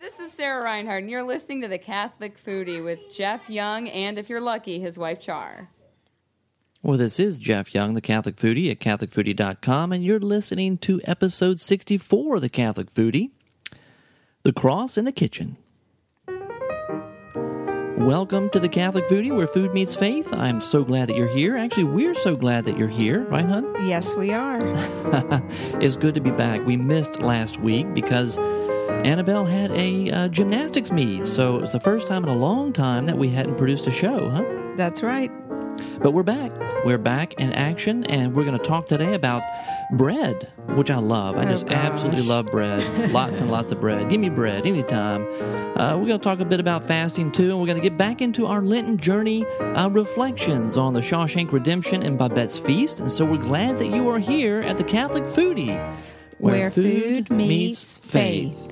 This is Sarah Reinhardt, and you're listening to The Catholic Foodie with Jeff Young and, if you're lucky, his wife Char. Well, this is Jeff Young, the Catholic Foodie at CatholicFoodie.com, and you're listening to episode 64 of The Catholic Foodie The Cross in the Kitchen. Welcome to The Catholic Foodie, where food meets faith. I'm so glad that you're here. Actually, we're so glad that you're here, right, hon? Yes, we are. it's good to be back. We missed last week because Annabelle had a uh, gymnastics meet, so it was the first time in a long time that we hadn't produced a show, huh? That's right. But we're back. We're back in action, and we're going to talk today about bread, which I love. I Oh, just gosh. absolutely love bread. lots and lots of bread. Give me bread anytime. Uh, we're going to talk a bit about fasting too, and we're going to get back into our Lenten journey uh, reflections on the Shawshank Redemption and Babette's Feast. And so we're glad that you are here at the Catholic Foodie, Where, food, meets faith.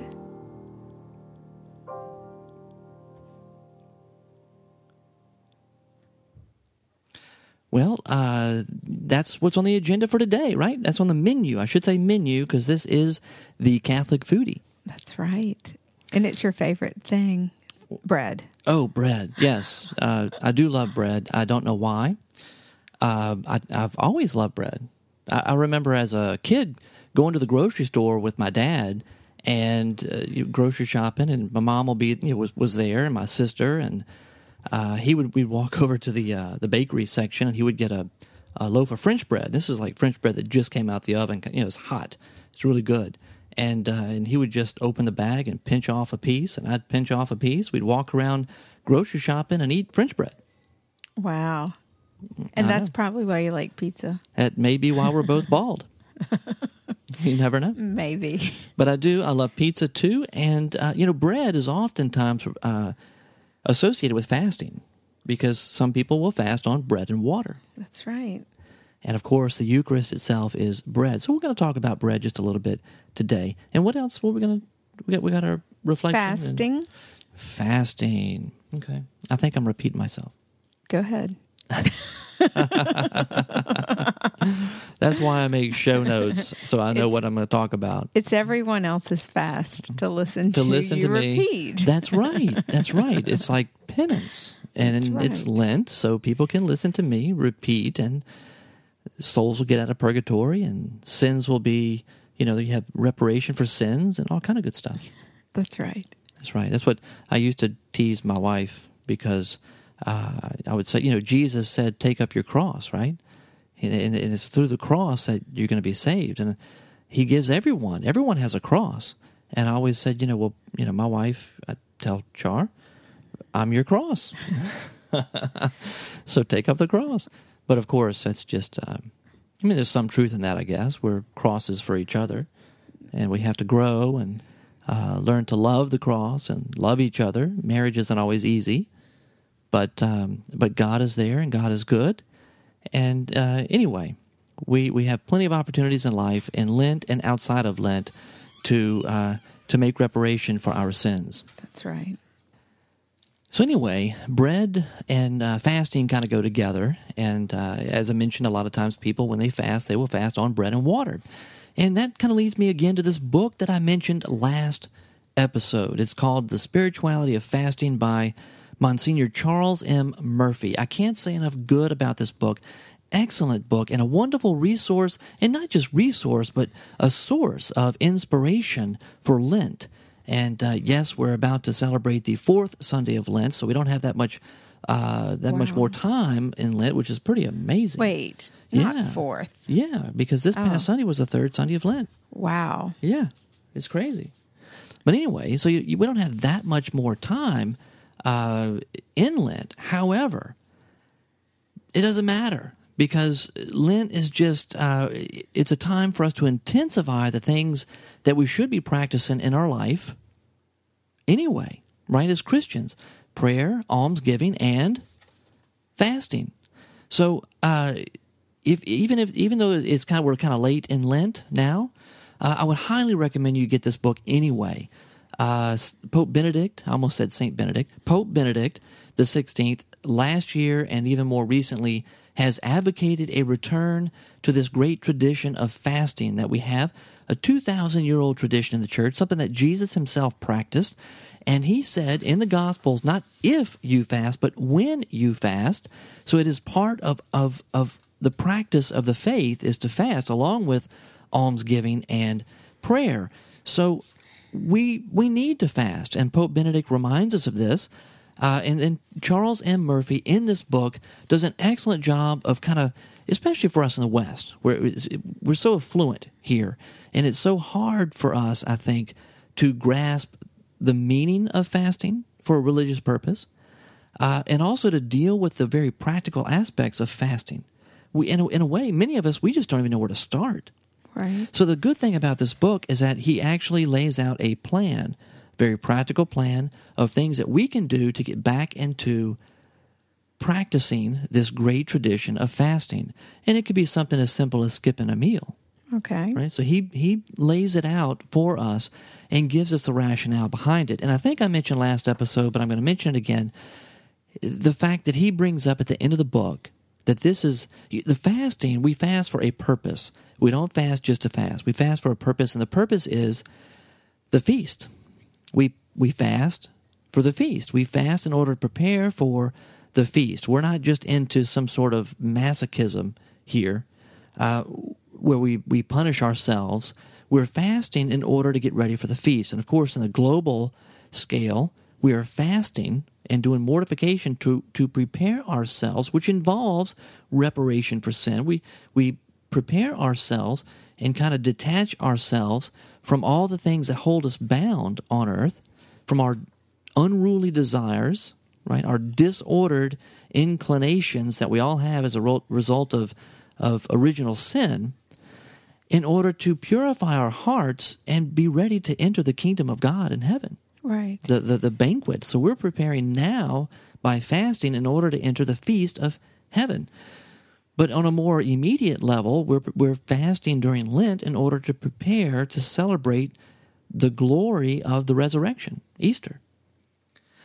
Well, uh, that's what's on the agenda for today, right? That's on the menu. I should say menu because this is the Catholic Foodie. That's right. And it's your favorite thing bread. Oh, bread. Yes. Uh, I do love bread. I don't know why. Uh, I, I've always loved bread. I, I remember as a kid going to the grocery store with my dad and uh, grocery shopping, and my mom will be you know, was was there, and my sister, and uh, he would we'd walk over to the uh, the bakery section, and he would get a, a loaf of French bread. This is like French bread that just came out the oven. You know, it's hot. It's really good. And uh, and he would just open the bag and pinch off a piece, and I'd pinch off a piece. We'd walk around grocery shopping and eat French bread. Wow. And that's probably why you like pizza. That may be why we're both bald. you never know. Maybe. But I do. I love pizza too, and uh, you know, bread is oftentimes uh, associated with fasting because some people will fast on bread and water, That's right. and of course, the Eucharist itself is bread. So we're going to talk about bread just a little bit today. And what else? What we going to? We got we got our reflection. Fasting. fasting. Okay, I think I'm repeating myself. Go ahead. That's why I make show notes so I know It's- what I'm going to talk about. It's everyone else's fast to listen to to, listen you to me. repeat. That's right. That's right. It's like penance, and That's it's. Lent, so people can listen to me repeat, and souls will get out of purgatory, and sins will be, you know, you have reparation for sins and all kind of good stuff. That's right. That's right. That's what I used to tease my wife because uh, I would say, you know, Jesus said, "Take up your cross," right? And, and it's through the cross that you're going to be saved, and He gives everyone. Everyone has a cross, and I always said, you know, well, you know, my wife, I tell Char, I'm your cross, so take up the cross. But of course, that's just. Um, I mean, there's some truth in that, I guess. We're crosses for each other, and we have to grow and uh, learn to love the cross and love each other. Marriage isn't always easy, but um, but God is there and God is good. And uh, anyway, we we have plenty of opportunities in life, in Lent and outside of Lent, to uh, to make reparation for our sins. That's right. So anyway, bread and uh, fasting kind of go together, and uh, as I mentioned, a lot of times people when they fast, they will fast on bread and water, and that kind of leads me again to this book that I mentioned last episode. It's called "The Spirituality of Fasting" by Monsignor Charles M. Murphy. I can't say enough good about this book. Excellent book and a wonderful resource, and not just resource, but a source of inspiration for Lent. And uh, yes, we're about to celebrate the fourth Sunday of Lent, so we don't have that much uh, that much more time in Lent, which is pretty amazing. Wait, Yeah. not fourth. Yeah, because this past Oh. Sunday was the third Sunday of Lent. Wow. Yeah, it's crazy. But anyway, so you, you, we don't have that much more time uh, in Lent. However, it doesn't matter because Lent is just, uh, it's a time for us to intensify the things that we should be practicing in our life anyway, right? As Christians prayer, almsgiving, and fasting. So, uh, if even if even though it's kind of we're kind of late in Lent now, uh, I would highly recommend you get this book anyway. Uh, Pope Benedict, I almost said Saint Benedict, Pope Benedict the Sixteenth, last year and even more recently, has advocated a return to this great tradition of fasting that we have a 2,000 year old tradition in the church, something that Jesus himself practiced. And he said in the Gospels, not if you fast, but when you fast. So it is part of, of, of the practice of the faith is to fast along with almsgiving and prayer. So we we need to fast, and Pope Benedict reminds us of this. Uh, and then Charles M. Murphy in this book does an excellent job of kind of, especially for us in the West, where we're so affluent here, and it's so hard for us, I think, to grasp the meaning of fasting for a religious purpose, uh, and also to deal with the very practical aspects of fasting. We, in a, in a way, many of us we just don't even know where to start. Right. So the good thing about this book is that he actually lays out a plan, very practical plan of things that we can do to get back into practicing this great tradition of fasting. And it could be something as simple as skipping a meal. Okay. Right? So he he lays it out for us and gives us the rationale behind it. And I think I mentioned last episode, but I'm going to mention it again. The fact that he brings up at the end of the book that this is the fasting, we fast for a purpose. We don't fast just to fast. We fast for a purpose, and the purpose is the feast. We we fast for the feast. We fast in order to prepare for the feast. We're not just into some sort of masochism here, uh, where we we punish ourselves. We're fasting in order to get ready for the feast, and of course, in the global scale, we are fasting and doing mortification to to prepare ourselves, which involves reparation for sin. We we prepare ourselves and kind of detach ourselves from all the things that hold us bound on earth, from our unruly desires, right? Our disordered inclinations that we all have as a result of, of original sin, in order to purify our hearts and be ready to enter the kingdom of God in heaven. Right. The, the, the banquet. So we're preparing now by fasting in order to enter the feast of heaven. But on a more immediate level, we're, we're fasting during Lent in order to prepare to celebrate the glory of the resurrection, Easter.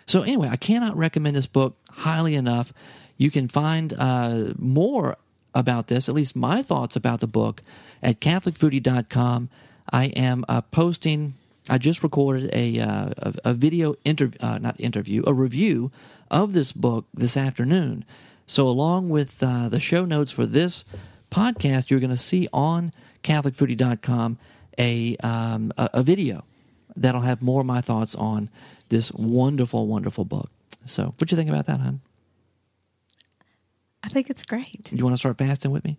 So, anyway, I cannot recommend this book highly enough. You can find uh, more about this, at least my thoughts about the book, at CatholicFoodie.com. I am uh, posting, I just recorded a, uh, a, a, video interview, uh, not interview, a review of this book this afternoon. So, along with uh, the show notes for this podcast, you're going to see on CatholicFoodie.com a, um, a, a video that'll have more of my thoughts on this wonderful, wonderful book. So, what do you think about that, hon? I think it's great. You want to start fasting with me?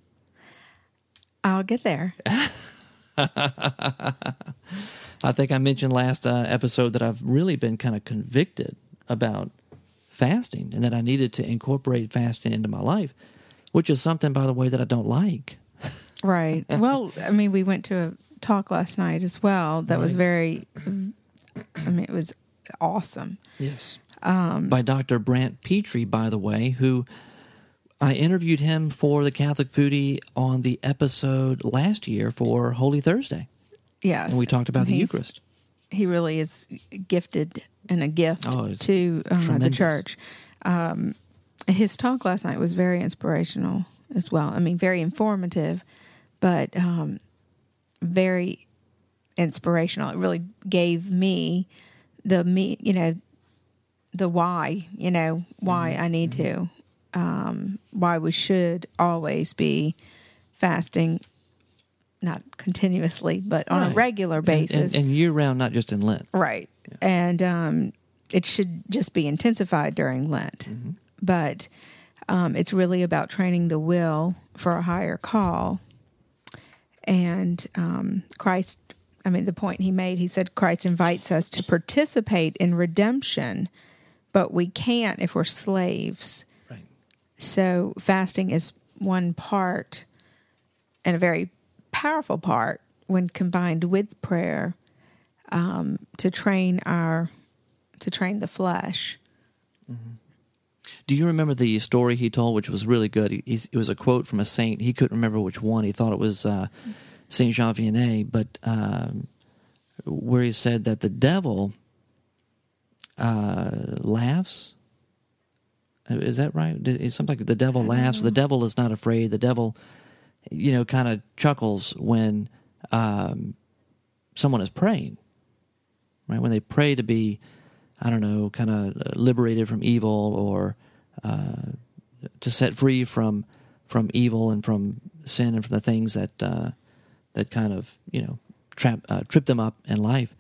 I'll get there. I think I mentioned last uh, episode that I've really been kind of convicted about fasting and that I needed to incorporate fasting into my life, which is something, by the way, that I don't like. Right. well, I mean, we went to a talk last night as well that right. was very, I mean, it was awesome. Yes. Um, By Dr. Brant Pitre, by the way, who I interviewed him for the Catholic Foodie on the episode last year for Holy Thursday. Yes. And we talked about the Eucharist. He really is gifted and a gift oh, to uh, the church. Um, his talk last night was very inspirational as well. I mean, very informative, but um, very inspirational. It really gave me the me, you know, the why, you know, why mm-hmm. I need mm-hmm. to, um, why we should always be fasting not continuously, but on right. a regular basis. And, and, and, year round, not just in Lent. Right. Yeah. And um, it should just be intensified during Lent. Mm-hmm. But um, it's really about training the will for a higher call. And um, Christ, I mean, the point he made, he said Christ invites us to participate in redemption, but we can't if we're slaves. Right. So fasting is one part and a very powerful part when combined with prayer um, to train our to train the flesh. Mm-hmm. Do you remember the story he told, which was really good? He, it was a quote from a saint. He couldn't remember which one. He thought it was uh, Saint Jean Vianney, but um, where he said that the devil uh, laughs. Is that right? It's something like the devil laughs. The devil is not afraid. The devil you know, kind of chuckles when um, someone is praying, right? When they pray to be, I don't know, kind of liberated from evil or uh, to set free from from evil and from sin and from the things that uh, that kind of you know trap uh, trip them up in life.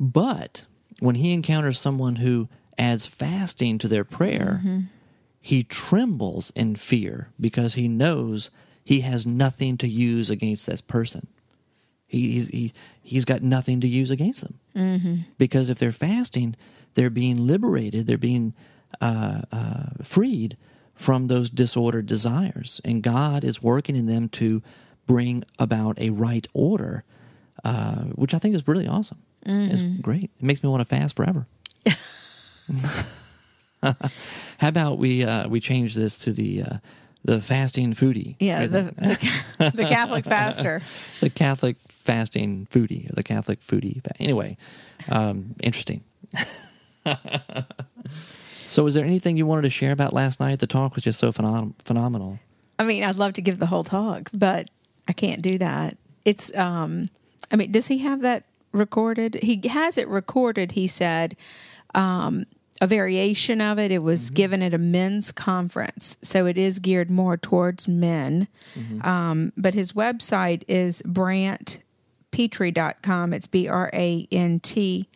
But when he encounters someone who adds fasting to their prayer, mm-hmm. he trembles in fear because he knows he has nothing to use against this person. He, he's, he, he's got nothing to use against them. Mm-hmm. Because if they're fasting, they're being liberated, they're being uh, uh, freed from those disordered desires. And God is working in them to bring about a right order, uh, which I think is really awesome. Mm-hmm. It's great. It makes me want to fast forever. How about we uh, we change this to the uh, the fasting foodie? Yeah, the, the, the Catholic faster. the Catholic fasting foodie, or the Catholic foodie. Anyway, um, interesting. so, was there anything you wanted to share about last night? The talk was just so phenom- phenomenal. I mean, I'd love to give the whole talk, but I can't do that. It's, um, I mean, does he have that recorded? He has it recorded. He said, um, a variation of it. It was mm-hmm. given at a men's conference, so it is geared more towards men. Mm-hmm. Um, but his website is brantpitre.com. It's B R A N T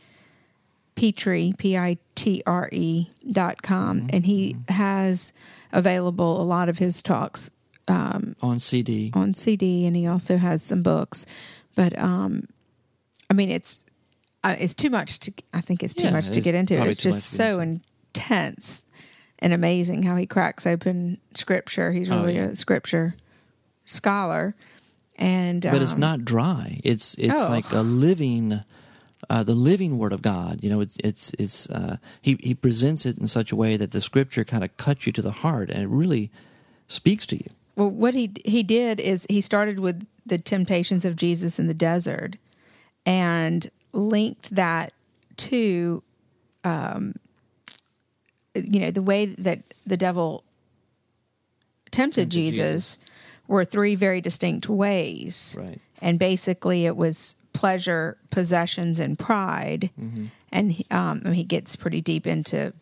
Pitre, P I T R E dot com. Mm-hmm. And he has available a lot of his talks um, on CD. On CD, and he also has some books. But um, I mean, it's uh, it's too much to. I think it's too yeah, much to get into. It's just so intense and amazing how he cracks open scripture. He's oh, really oh, yeah. a scripture scholar, and but um, it's not dry. It's it's oh. like a living. Uh, the living word of God, you know, it's it's it's uh, he he presents it in such a way that the scripture kind of cuts you to the heart, and it really speaks to you. Well, what he he did is he started with the temptations of Jesus in the desert, and linked that to, um, you know, the way that the devil tempted, Jesus, Jesus, were three very distinct ways. Right. And basically, it was pleasure, possessions, and pride. Mm-hmm. And um, he gets pretty deep into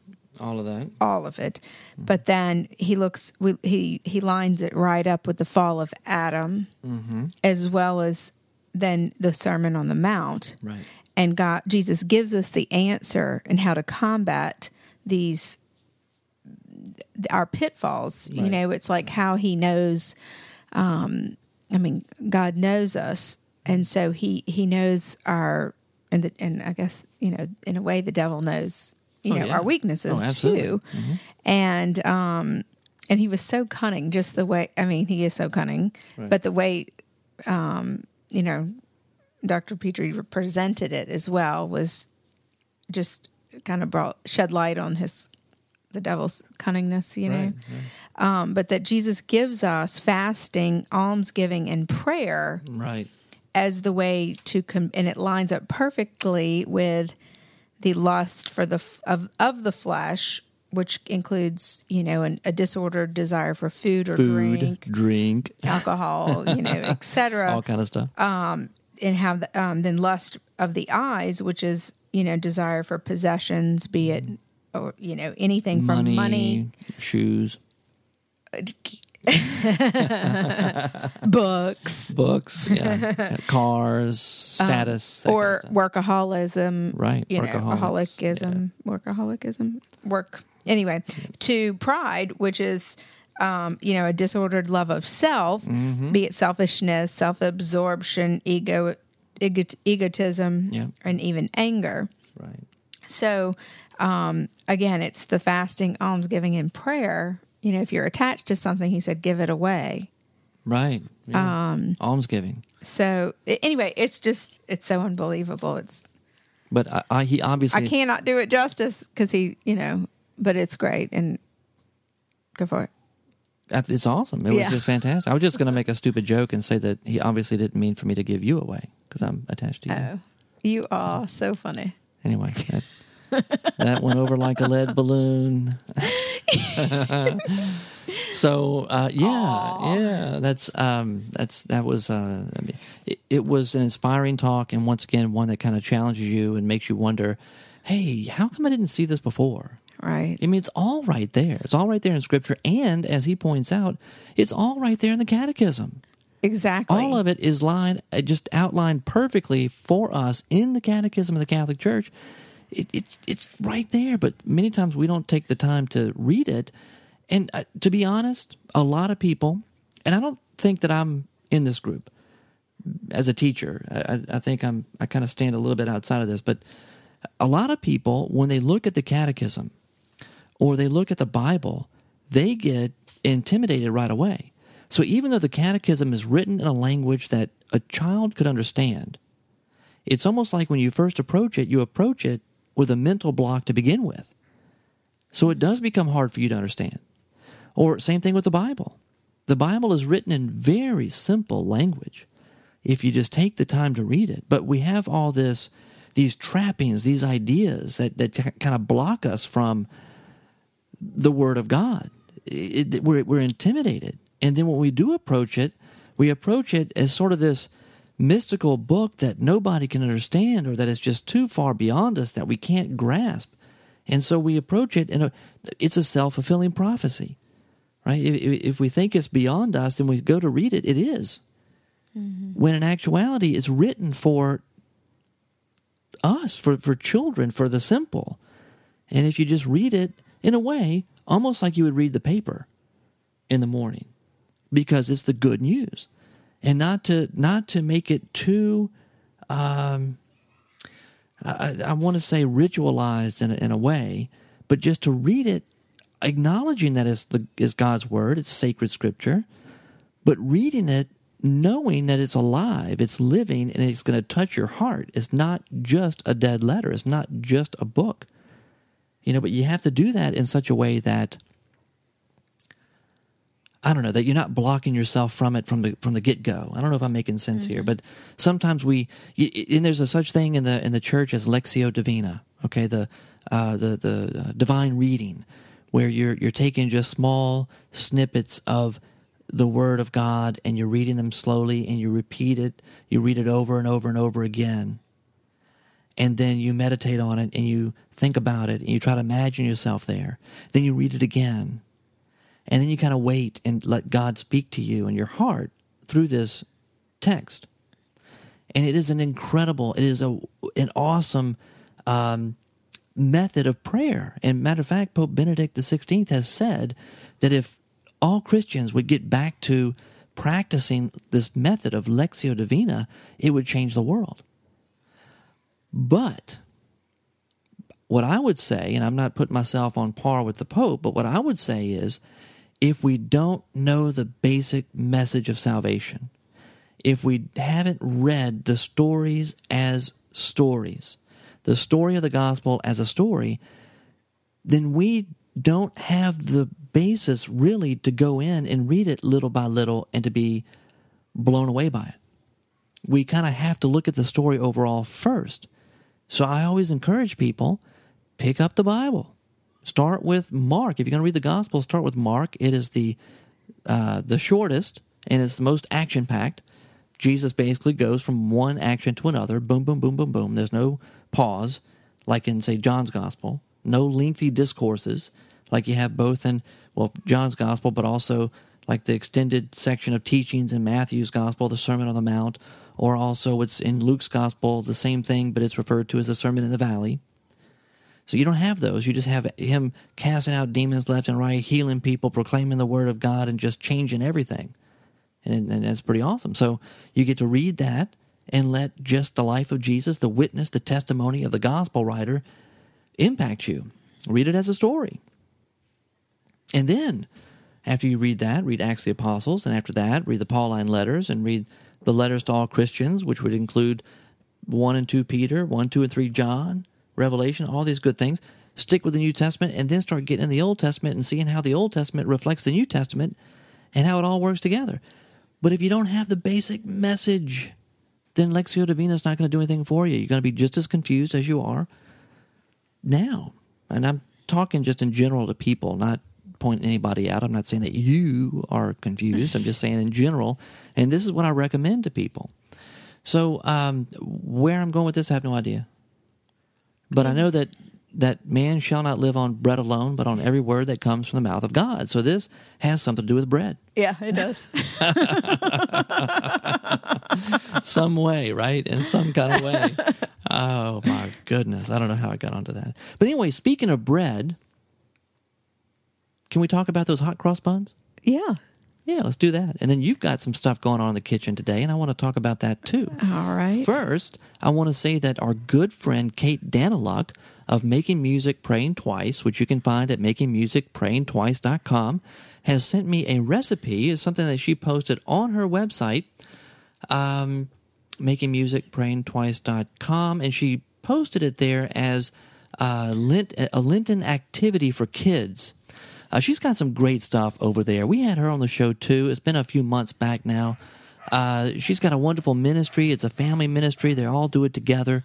all of that all of it mm-hmm. but then he looks he he lines it right up with the fall of adam mm-hmm. as well as then the sermon on the mount right and God Jesus gives us the answer and how to combat these our pitfalls. Right. You know, it's like how he knows um I mean, God knows us and so he he knows our and the, and I guess, you know, in a way the devil knows, you oh, know, yeah. our weaknesses oh, too. Mm-hmm. And um and he was so cunning just the way I mean, he is so cunning, right. but the way um you know Dr. Pitre presented it as well was just kind of brought shed light on his the devil's cunningness, you know. Right, right. Um, but that Jesus gives us fasting, almsgiving, and prayer, right, as the way to com- and it lines up perfectly with the lust for the f- of of the flesh, which includes you know an, a disordered desire for food or food, drink, drink, alcohol, you know, etc. All kind of stuff. Um, and have the, um, then lust of the eyes, which is you know desire for possessions, be it or you know anything from money, money shoes, books, books, yeah, cars, status, um, or kind of workaholism, right? You workaholicism, yeah. workaholism, work. Anyway, yeah. to pride, which is um, you know, a disordered love of self, mm-hmm. be it selfishness, self absorption, ego, ego, egotism, yeah. and even anger. Right. So, um, again, it's the fasting, almsgiving, and prayer. You know, if you're attached to something, he said, give it away. Right. Yeah. Um, almsgiving. So, anyway, it's just, it's so unbelievable. It's, but I, I he obviously, I cannot do it justice because he, you know, but it's great and go for it. It's awesome. It was just fantastic. I was just going to make a stupid joke and say that he obviously didn't mean for me to give you away because I'm attached to you. Oh, you are so, so funny. Anyway, that, that, went over like a lead balloon. so uh, yeah, Aww. yeah, that's um, that's that was uh, I mean, it, it, was an inspiring talk, and once again, one that kind of challenges you and makes you wonder, hey, how come I didn't see this before? Right. I mean, it's all right there. It's all right there in Scripture, and as he points out, it's all right there in the Catechism. Exactly. All of it is lined, uh, just outlined perfectly for us in the Catechism of the Catholic Church. It, it, it's right there, but many times we don't take the time to read it. And uh, to be honest, a lot of people, and I don't think that I'm in this group as a teacher. I, I think I'm I kind of stand a little bit outside of this, but a lot of people, when they look at the Catechism or they look at the Bible, they get intimidated right away so even though the catechism is written in a language that a child could understand, it's almost like when you first approach it, you approach it with a mental block to begin with. So it does become hard for you to understand. Or same thing with the Bible. The Bible is written in very simple language if you just take the time to read it. But we have all this these trappings, these ideas that, that kind of block us from the Word of God. It, it, we're, we're intimidated. And then when we do approach it, we approach it as sort of this mystical book that nobody can understand or that is just too far beyond us that we can't grasp. And so we approach it and it's a self fulfilling prophecy, right? If, if, we think it's beyond us, then we go to read it, it is. Mm-hmm. When in actuality, it's written for us, for, for children, for the simple. And if you just read it in a way, almost like you would read the paper in the morning, because it's the good news and not to not to make it too um, I, I want to say ritualized in a, in a way, but just to read it, acknowledging that it's the is God's word, it's sacred scripture, but reading it knowing that it's alive, it's living, and it's going to touch your heart. It's not just a dead letter. It's not just a book, you know. But you have to do that in such a way that I don't know that you're not blocking yourself from it from the from the get go. I don't know if I'm making sense mm-hmm. here, but sometimes we and there's a such thing in the in the church as lectio divina. Okay, the uh, the the uh, divine reading, where you're you're taking just small snippets of the word of God and you're reading them slowly and you repeat it. You read it over and over and over again, and then you meditate on it and you think about it and you try to imagine yourself there. Then you read it again and then you kind of wait and let God speak to you in your heart through this text. And it is an incredible, it is a, an awesome um, method of prayer. And matter of fact, Pope Benedict XVI has said that if all Christians would get back to practicing this method of Lectio Divina, it would change the world. But what I would say, and I'm not putting myself on par with the Pope, but what I would say is if we don't know the basic message of salvation, if we haven't read the stories as stories, the story of the gospel as a story, then we don't have the basis really to go in and read it little by little and to be blown away by it. We kind of have to look at the story overall first. So I always encourage people pick up the Bible, Start with Mark. If you're going to read the Gospel, start with Mark. It is the uh, the shortest and it's the most action packed. Jesus basically goes from one action to another. Boom, boom, boom, boom, boom. There's no pause like in say John's Gospel. No lengthy discourses like you have both in well John's Gospel, but also like the extended section of teachings in Matthew's Gospel, the Sermon on the Mount, or also it's in Luke's Gospel, the same thing, but it's referred to as the Sermon in the Valley. So you don't have those. You just have him casting out demons left and right, healing people, proclaiming the word of God, and just changing everything. And, and that's pretty awesome. So you get to read that and let just the life of Jesus, the witness, the testimony of the gospel writer impact you. Read it as a story. And then, after you read that, read Acts of the Apostles, and after that, read the Pauline letters and read the letters to all Christians, which would include 1 and 2 Peter, 1, 2, and 3 John, Revelation, all these good things. Stick with the New Testament and then start getting in the Old Testament and seeing how the Old Testament reflects the New Testament and how it all works together. But if you don't have the basic message, then Lectio Divina is not going to do anything for you. You're going to be just as confused as you are now. And I'm talking just in general to people, not pointing anybody out. I'm not saying that you are confused. I'm just saying in general. And this is what I recommend to people. So, um, where I'm going with this, I have no idea. But I know that that man shall not live on bread alone, but on every word that comes from the mouth of God. So this has something to do with bread. Yeah, it does. some way, right? In some kind of way. Oh my goodness. I don't know how I got onto that. But anyway, speaking of bread, can we talk about those hot cross buns? Yeah. Yeah, let's do that. And then you've got some stuff going on in the kitchen today, and I want to talk about that too. All right. First, I want to say that our good friend Kate Daniluk of Making Music Praying Twice, which you can find at makingmusicprayingtwice.com, has sent me a recipe. It's something that she posted on her website, um, makingmusicprayingtwice.com, and she posted it there as uh, Lent, a Lenten activity for kids. Uh, she's got some great stuff over there. We had her on the show too. It's been a few months back now. Uh, she's got a wonderful ministry. It's a family ministry. They all do it together,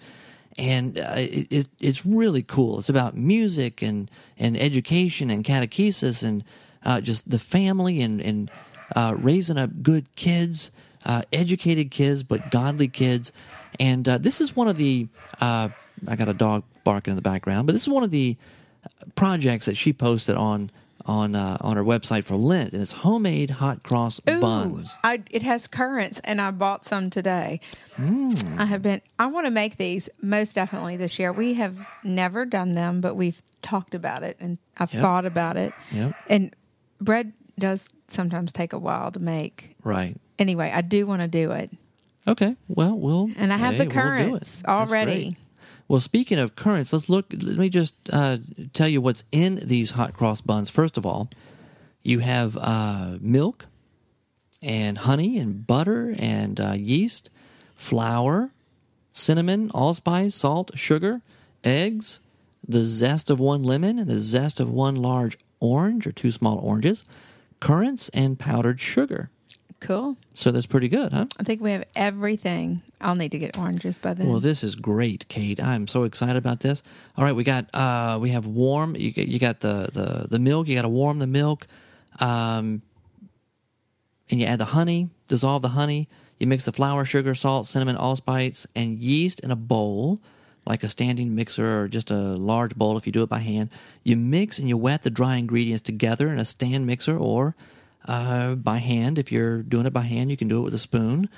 and uh, it, it's really cool. It's about music and and education and catechesis and uh, just the family and and uh, raising up good kids, uh, educated kids, but godly kids. And this is one of the. I got a dog barking in the background, but this is one of the projects that she posted on on uh, on our website for Lent, and it's homemade hot cross Ooh, buns. I, it has currants, and I bought some today. Mm. I have been. I want to make these most definitely this year. We have never done them, but we've talked about it, and I've yep. thought about it. Yep. And bread does sometimes take a while to make. Right. Anyway, I do want to do it. Okay. Well, we'll. And I have hey, the currants we'll already. Well, speaking of currants, let's look. Let me just uh, tell you what's in these hot cross buns. First of all, you have uh, milk and honey and butter and uh, yeast, flour, cinnamon, allspice, salt, sugar, eggs, the zest of one lemon and the zest of one large orange or two small oranges, currants, and powdered sugar. Cool. So that's pretty good, huh? I think we have everything. I'll need to get oranges by then. Well, this is great, Kate. I'm so excited about this. All right, we got uh, we have warm. You, you got the, the the milk. You got to warm the milk, um, and you add the honey. Dissolve the honey. You mix the flour, sugar, salt, cinnamon, allspice, and yeast in a bowl, like a standing mixer or just a large bowl if you do it by hand. You mix and you wet the dry ingredients together in a stand mixer or uh, by hand. If you're doing it by hand, you can do it with a spoon.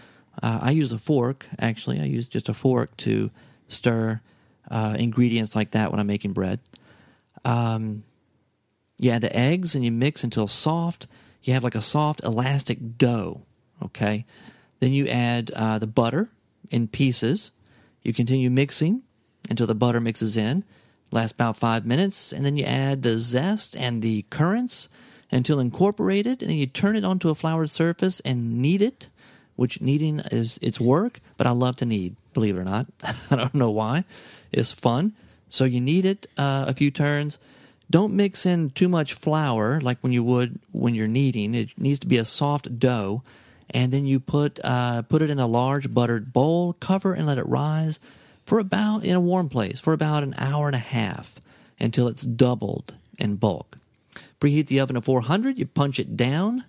Uh, I use a fork, actually. I use just a fork to stir uh, ingredients like that when I'm making bread. Um, add the eggs and you mix until soft. You have like a soft, elastic dough. Okay. Then you add uh, the butter in pieces. You continue mixing until the butter mixes in. Lasts about five minutes. And then you add the zest and the currants until incorporated, and then you turn it onto a floured surface and knead it, which kneading is its work, but I love to knead, believe it or not. I don't know why. It's fun. So you knead it uh, a few turns. Don't mix in too much flour like when you would when you're kneading. It needs to be a soft dough. And then you put uh, put it in a large buttered bowl, cover and let it rise for about in a warm place for about an hour and a half until it's doubled in bulk. Preheat the oven to 400. You punch it down.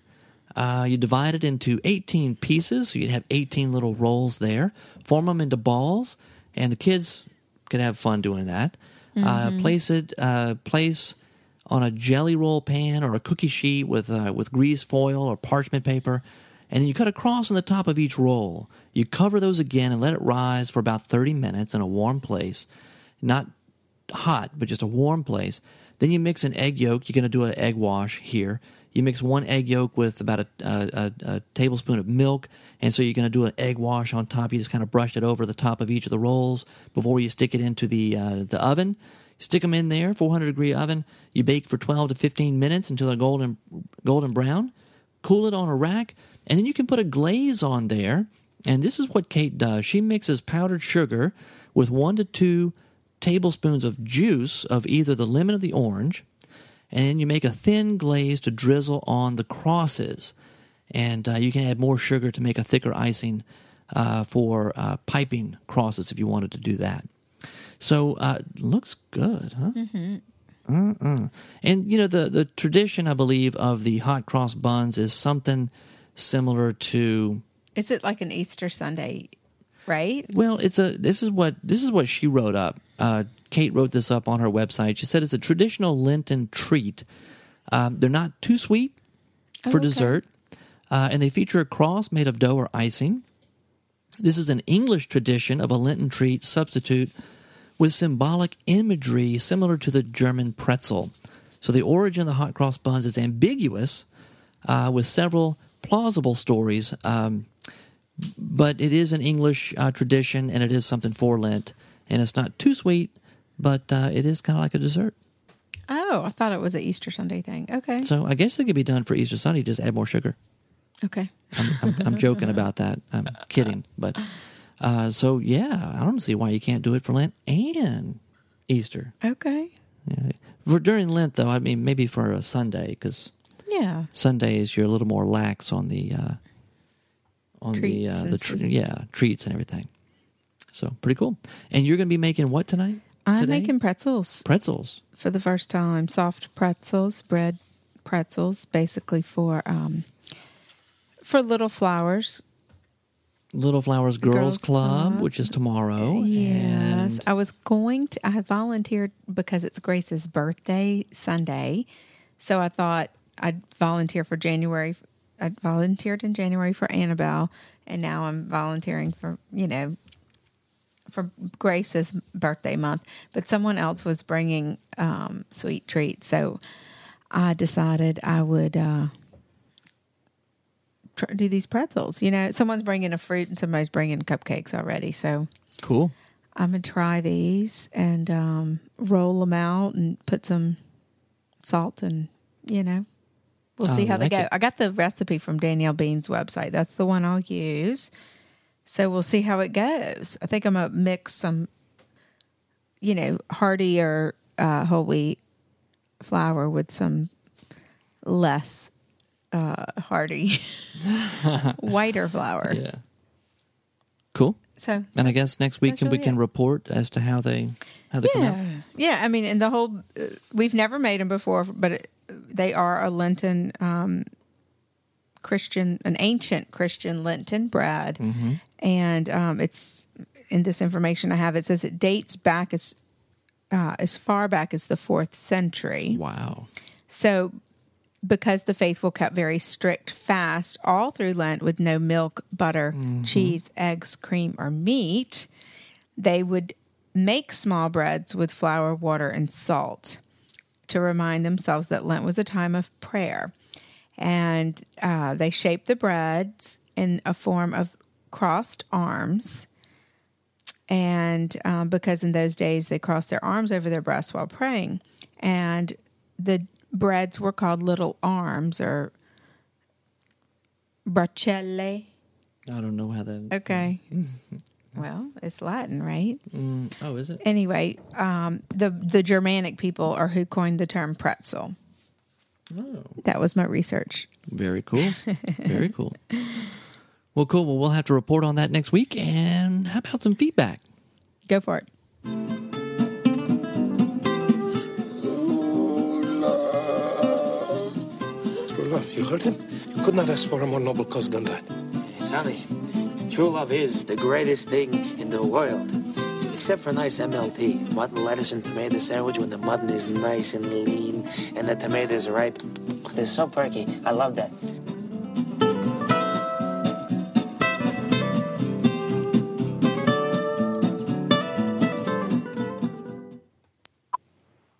Uh, you divide it into 18 pieces, so you'd have 18 little rolls there. Form them into balls, and the kids could have fun doing that. Uh, mm-hmm. Uh, place it, uh, place on a jelly roll pan or a cookie sheet with uh, with grease foil or parchment paper, and then you cut a cross on the top of each roll. You cover those again and let it rise for about 30 minutes in a warm place, not hot, but just a warm place. Then you mix an egg yolk. You're going to do an egg wash here. You mix one egg yolk with about a, a, a tablespoon of milk, and so you're going to do an egg wash on top. You just kind of brush it over the top of each of the rolls before you stick it into the uh, the oven. Stick them in there, 400 degree oven. You bake for 12 to 15 minutes until they're golden golden brown. Cool it on a rack, and then you can put a glaze on there. And this is what Kate does. She mixes powdered sugar with one to two tablespoons of juice of either the lemon or the orange, and then you make a thin glaze to drizzle on the crosses. And uh, you can add more sugar to make a thicker icing uh, for uh, piping crosses if you wanted to do that. So uh, looks good, huh? Mm-hmm. Uh-uh. And you know the the tradition, I believe, of the hot cross buns is something similar to. Is it like an Easter Sunday, right? Well, it's a. This is what this is what she wrote up. Uh, Kate wrote this up on her website. She said it's a traditional Lenten treat. Um, they're not too sweet for oh, okay. dessert, uh, and they feature a cross made of dough or icing. This is an English tradition of a Lenten treat substitute with symbolic imagery similar to the German pretzel. So the origin of the hot cross buns is ambiguous, uh, with several plausible stories. Um, but it is an English uh, tradition, and it is something for Lent, and it's not too sweet, but uh, it is kind of like a dessert. Oh, I thought it was an Easter Sunday thing. Okay. So I guess it could be done for Easter Sunday. Just add more sugar. Okay. I'm, I'm, I'm joking about that. I'm kidding, but uh, so yeah, I don't see why you can't do it for Lent and Easter. Okay. Yeah. For during Lent, though, I mean maybe for a Sunday because yeah, Sundays you're a little more lax on the uh, on treats the uh, the tr- yeah treats and everything. So pretty cool. And you're going to be making what tonight? I'm today? making pretzels. Pretzels for the first time. Soft pretzels, bread pretzels, basically for um, for little flowers Little Flowers Girls, Girls Club, Club, which is tomorrow. Yes. I was going to, I volunteered because it's Grace's birthday Sunday. So I thought I'd volunteer for January. I volunteered in January for Annabelle, and now I'm volunteering for, you know, for Grace's birthday month. But someone else was bringing um, sweet treats. So I decided I would. Uh, try, do these pretzels. You know, someone's bringing a fruit and somebody's bringing cupcakes already. So cool. I'm gonna try these and um, roll them out and put some salt and you know we'll see how like they go. It. I got the recipe from Danielle Bean's website. That's the one I'll use. So we'll see how it goes. I think I'm gonna mix some, you know, heartier uh, whole wheat flour with some less uh, hearty whiter flour. Yeah. Cool. So, and I guess next week we can report as to how they how they yeah. come out. Yeah, I mean, and the whole uh, we've never made them before, but it, they are a Lenten um, Christian, an ancient Christian Lenten bread, mm-hmm. and um, it's in this information I have. It says it dates back as uh, as far back as the fourth century. Wow. So because the faithful kept very strict fast all through Lent with no milk, butter, mm-hmm. cheese, eggs, cream, or meat, they would make small breads with flour, water, and salt to remind themselves that Lent was a time of prayer. And uh, they shaped the breads in a form of crossed arms. And um, because in those days they crossed their arms over their breasts while praying. And the breads were called little arms or bracellae. I don't know how that. Okay. well, it's Latin, right? Mm, oh, is it? Anyway, um, the the Germanic people are who coined the term pretzel. Oh. That was my research. Very cool. Very cool. Well, cool. Well, we'll have to report on that next week. And how about some feedback? Go for it. love. You heard him? You could not ask for a more noble cause than that. Sonny, true love is the greatest thing in the world. Except for nice MLT, mutton, lettuce, and tomato sandwich when the mutton is nice and lean and the tomato is ripe. Oh, they're so perky. I love that.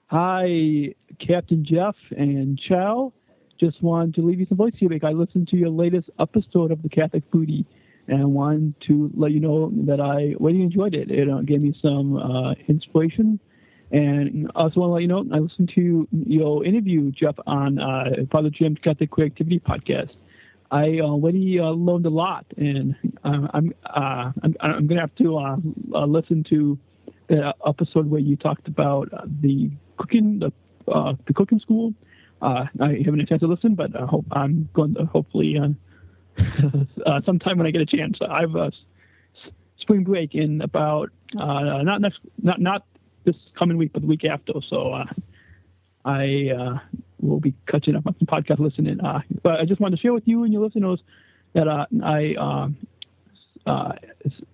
Hi, Captain Jeff and Char just wanted to leave you some voice feedback. I listened to your latest episode of the Catholic Foodie, and wanted to let you know that I really enjoyed it. It uh, gave me some uh, inspiration, and I also want to let you know I listened to your interview, Jeff, on uh, Father Jim's Catholic Creativity podcast. I already uh, learned a lot, and uh, I'm uh, I'm, I'm going to have to listen to the episode where you talked about the cooking the the cooking school uh, I haven't had a chance to listen, but I hope I'm going to hopefully uh, uh, sometime when I get a chance. I have a spring break in about uh, not next not not this coming week, but the week after. So uh, I uh, will be catching up on some podcast listening. Uh, but I just wanted to share with you and your listeners that uh, I um, uh,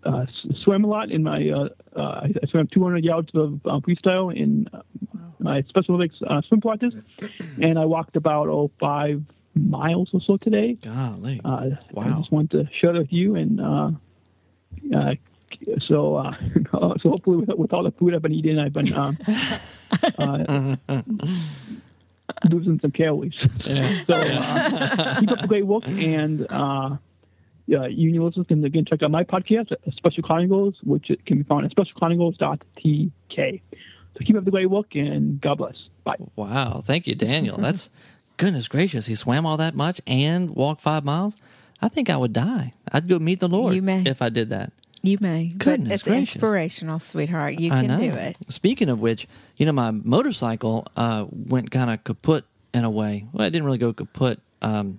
uh, swam a lot in my. Uh, uh, I swam 200 yards of uh, freestyle in my Special Olympics swim practice, and I walked about oh five miles or so today. Golly! Uh, wow! I just want to share with you and. Uh, uh, so, so hopefully, with, with, all the food I've been eating, I've been um, losing some calories. Yeah. so keep up the great work, and uh, you listeners can again check out my podcast, Special Chronicles, which can be found at specialchronicles.tk. So keep up the great work and God bless. Bye. Wow. Thank you, Daniel. That's goodness gracious. He swam all that much and walked five miles. I think I would die. I'd go meet the Lord you may. if I did that. You may. Goodness but it's gracious. inspirational, sweetheart. You can do it. Speaking of which, you know, my motorcycle uh, went kind of kaput in a way. Well, it didn't really go kaput. Um,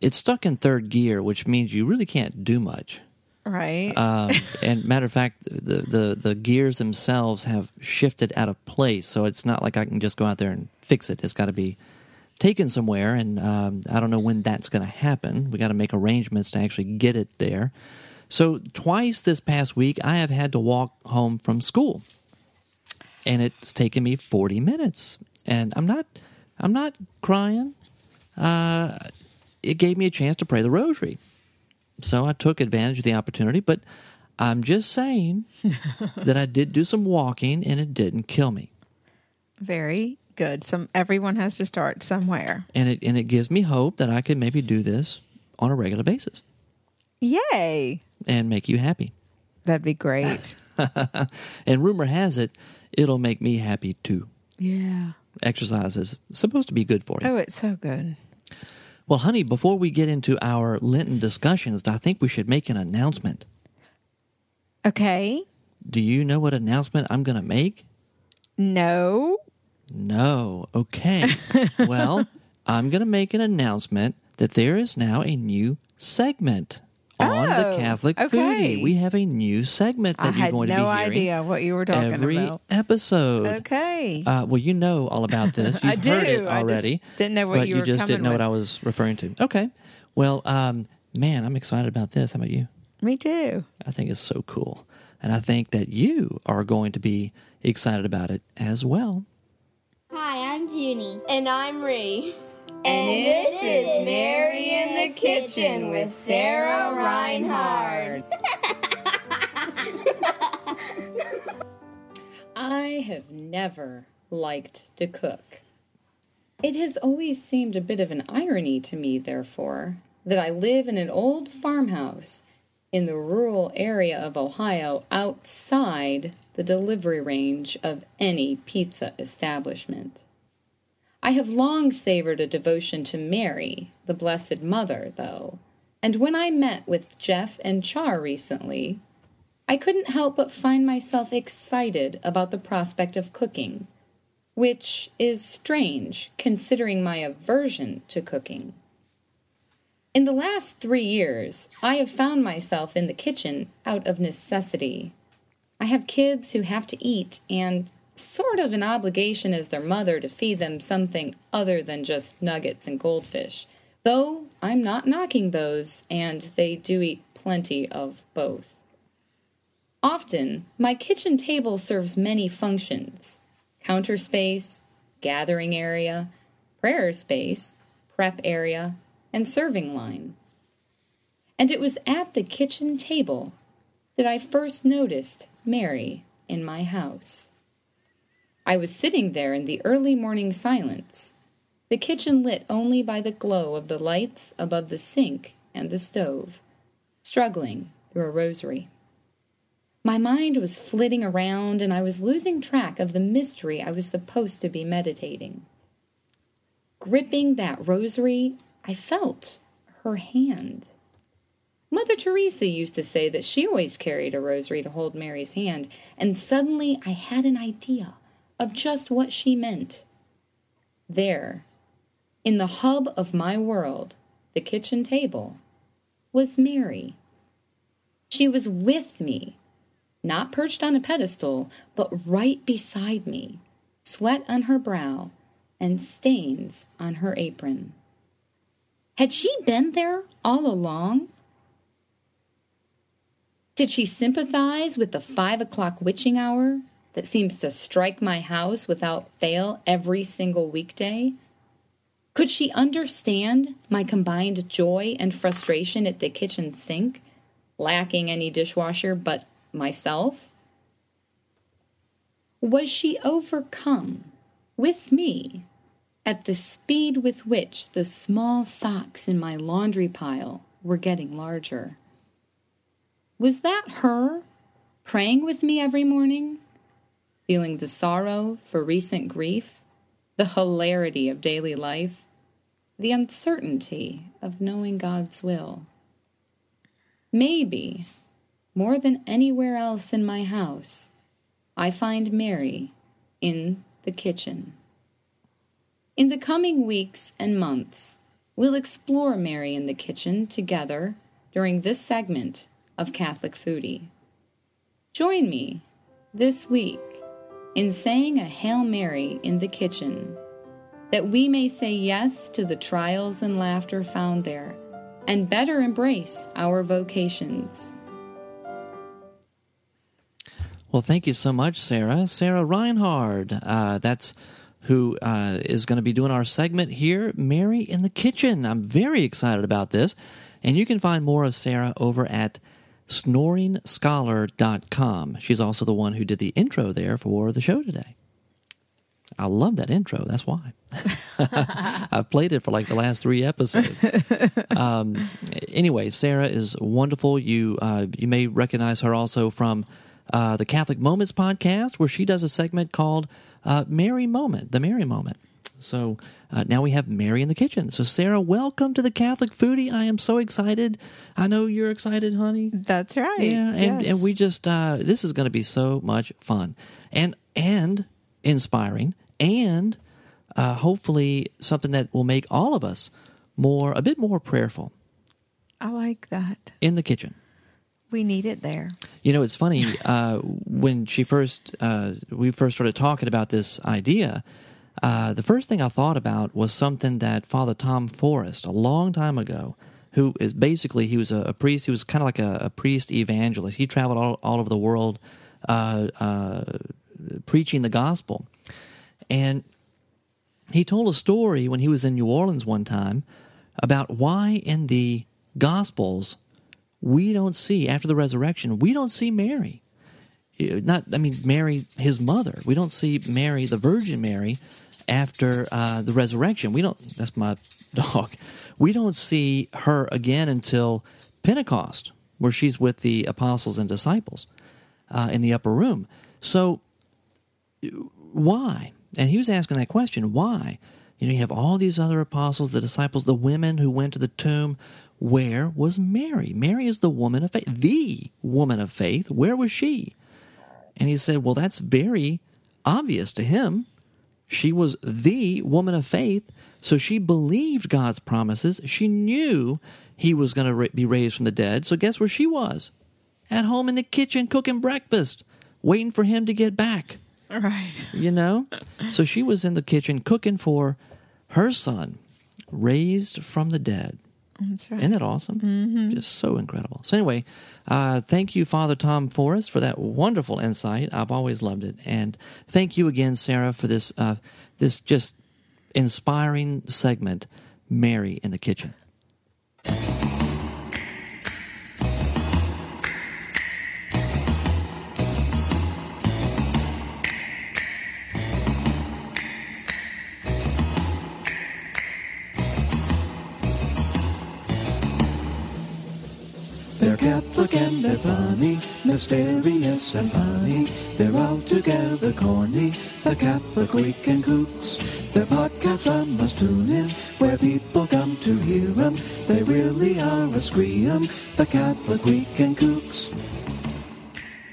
it's stuck in third gear, which means you really can't do much. Right. Um, and matter of fact, the, the the gears themselves have shifted out of place, so it's not like I can just go out there and fix it. It's got to be taken somewhere, and um, I don't know when that's going to happen. We got to make arrangements to actually get it there. So twice this past week, I have had to walk home from school, and it's taken me forty minutes. And I'm not I'm not crying. Uh, it gave me a chance to pray the rosary. So I took advantage of the opportunity, but I'm just saying that I did do some walking and it didn't kill me. Very good. Some everyone has to start somewhere. And it and it gives me hope that I could maybe do this on a regular basis. Yay. And make you happy. That'd be great. and rumor has it it'll make me happy too. Yeah. Exercise is supposed to be good for you. Oh, it's so good. Well, honey, before we get into our Lenten discussions, I think we should make an announcement. Okay. Do you know what announcement I'm going to make? No. No. Okay. well, I'm going to make an announcement that there is now a new segment on oh, the Catholic okay. Foodie. We have a new segment that I you're going no to be hearing. idea what you were talking every about. episode. Okay. Uh, well, you know all about this. You've I do. heard it already. didn't know what but you you were just didn't know with. what I was referring to. Okay. Well, um, man, I'm excited about this. How about you? Me too. I think it's so cool. And I think that you are going to be excited about it as well. Hi, I'm Junie. And I'm Ree. And, this is Mary in the Kitchen with Sarah Reinhard. I have never liked to cook. It has always seemed a bit of an irony to me, therefore, that I live in an old farmhouse in the rural area of Ohio outside the delivery range of any pizza establishment. I have long savored a devotion to Mary, the Blessed Mother, though, and when I met with Jeff and Char recently, I couldn't help but find myself excited about the prospect of cooking, which is strange considering my aversion to cooking. In the last three years, I have found myself in the kitchen out of necessity. I have kids who have to eat, and sort of an obligation as their mother to feed them something other than just nuggets and goldfish. Though I'm not knocking those, and they do eat plenty of both. Often, my kitchen table serves many functions counter space, gathering area, prayer space, prep area, and serving line. And it was at the kitchen table that I first noticed Mary in my house. I was sitting there in the early morning silence, the kitchen lit only by the glow of the lights above the sink and the stove, struggling through a rosary. My mind was flitting around, and I was losing track of the mystery I was supposed to be meditating. Gripping that rosary, I felt her hand. Mother Teresa used to say that she always carried a rosary to hold Mary's hand, and suddenly I had an idea of just what she meant. There, in the hub of my world, the kitchen table, was Mary. She was with me, not perched on a pedestal, but right beside me, sweat on her brow, and stains on her apron. Had she been there all along? Did she sympathize with the five o'clock witching hour that seems to strike my house without fail every single weekday? Could she understand my combined joy and frustration at the kitchen sink, lacking any dishwasher but myself? Was she overcome with me at the speed with which the small socks in my laundry pile were getting larger? Was that her praying with me every morning, feeling the sorrow for recent grief, the hilarity of daily life, the uncertainty of knowing God's will? Maybe, more than anywhere else in my house, I find Mary in the kitchen. In the coming weeks and months, we'll explore Mary in the kitchen together during this segment of Catholic Foodie. Join me this week in saying a Hail Mary in the kitchen that we may say yes to the trials and laughter found there and better embrace our vocations. Well, thank you so much, Sarah. Sarah Reinhard. Uh, that's who uh, is going to be doing our segment here, Mary in the Kitchen. I'm very excited about this. And you can find more of Sarah over at snoringscholar.com. She's also the one who did the intro there for the show today. I love that intro. That's why. I've played it for like the last three episodes. Um, anyway, Sarah is wonderful. You uh, you may recognize her also from uh, the Catholic Moments podcast, where she does a segment called uh, Mary Moment, the Mary Moment. So uh, now we have Mary in the kitchen. So, Sarah, welcome to the Catholic Foodie. I am so excited. I know you're excited, honey. That's right. Yeah, and, yes. and we just uh, this is going to be so much fun and and inspiring and uh, hopefully something that will make all of us more a bit more prayerful. I like that in the kitchen. We need it there. You know, it's funny uh, when she first uh, we first started talking about this idea. Uh, the first thing I thought about was something that Father Tom Forrest, a long time ago, who is basically he was a, a priest. He was kind of like a, a, priest evangelist. He traveled all, all over the world uh, uh, preaching the gospel, and he told a story when he was in New Orleans one time about why in the Gospels we don't see after the resurrection we don't see Mary. Not, I mean, Mary, his mother. We don't see Mary, the Virgin Mary, after uh, the resurrection. We don't. That's my dog. We don't see her again until Pentecost, where she's with the apostles and disciples uh, in the upper room. So, why? And he was asking that question why? You know, you have all these other apostles, the disciples, the women who went to the tomb. Where was Mary? Mary is the woman of faith, the woman of faith. Where was she? And he said, Well, that's very obvious to him. She was the woman of faith, so she believed God's promises. She knew he was going to be raised from the dead. So, guess where she was? At home in the kitchen cooking breakfast, waiting for him to get back. Right. You know? so she was in the kitchen cooking for her son, raised from the dead. That's right. Isn't it awesome? Mm-hmm. Just so incredible. So, anyway, uh, thank you, Father Tom Forrest, for that wonderful insight. I've always loved it. And thank you again, Sarah, for this, uh, this just inspiring segment, Mary in the Kitchen. They're Catholic and they're funny, mysterious and funny. They're all together corny, the Catholic and Kooks. Their podcasts I must tune in, where people come to hear 'em. They really are a scream, the Catholic and Kooks.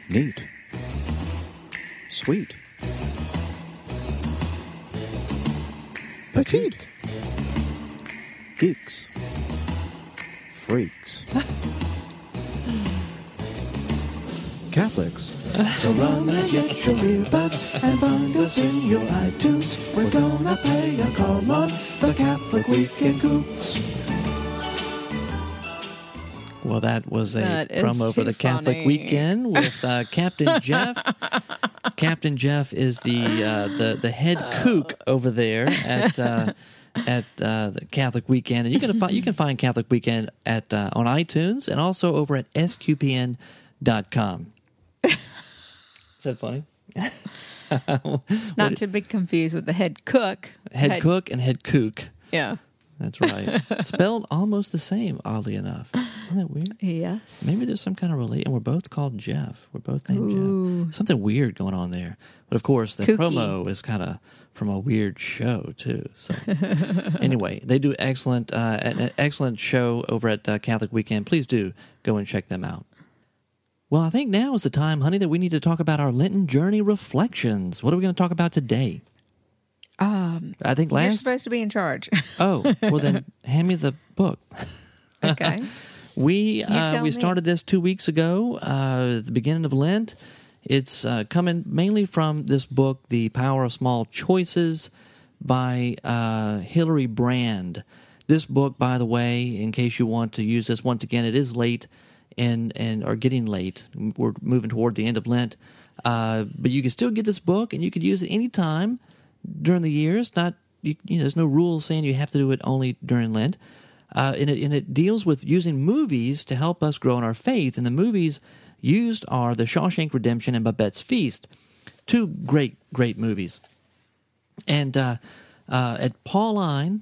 Neat. Sweet. Petite. Geeks. Freaks. Catholics. So run and get your earbuds and find us in your iTunes. We're gonna pay a call on the Catholic Weekend Coops. Well, that was a That is promo for the Catholic funny. Weekend with uh, Captain Jeff. Captain Jeff is the uh, the the head kook over there at uh, at uh, the Catholic Weekend, and you can find you can find Catholic Weekend at uh, on iTunes and also over at sqpn.com. Is that funny? Not to be confused with the head cook. Head cook and head kook. Yeah. That's right. Spelled almost the same, oddly enough. Isn't that weird? Yes. Maybe there's some kind of relate, and we're both called Jeff. We're both named Ooh. Jeff. Something weird going on there. But of course, the Kooky. promo is kind of from a weird show too. So anyway, they do excellent, uh, an an excellent show over at uh, Catholic Weekend. Please do go and check them out. Well, I think now is the time, honey, that we need to talk about our Lenten journey reflections. What are we going to talk about today? Um, I think last. you're supposed to be in charge. Oh, well then, hand me the book. okay. We uh, we me. started this two weeks ago uh, the beginning of Lent. It's uh, coming mainly from this book, The Power of Small Choices, by uh, Hilary Brand. This book, by the way, in case you want to use this, once again, it is late and and or getting late. We're moving toward the end of Lent, uh, but you can still get this book, and you could use it anytime during the year. It's not you, you know there's no rule saying you have to do it only during Lent. Uh, and, it, and it deals with using movies to help us grow in our faith. And the movies used are The Shawshank Redemption and Babette's Feast, two great great movies. And uh, uh, at pauline.org,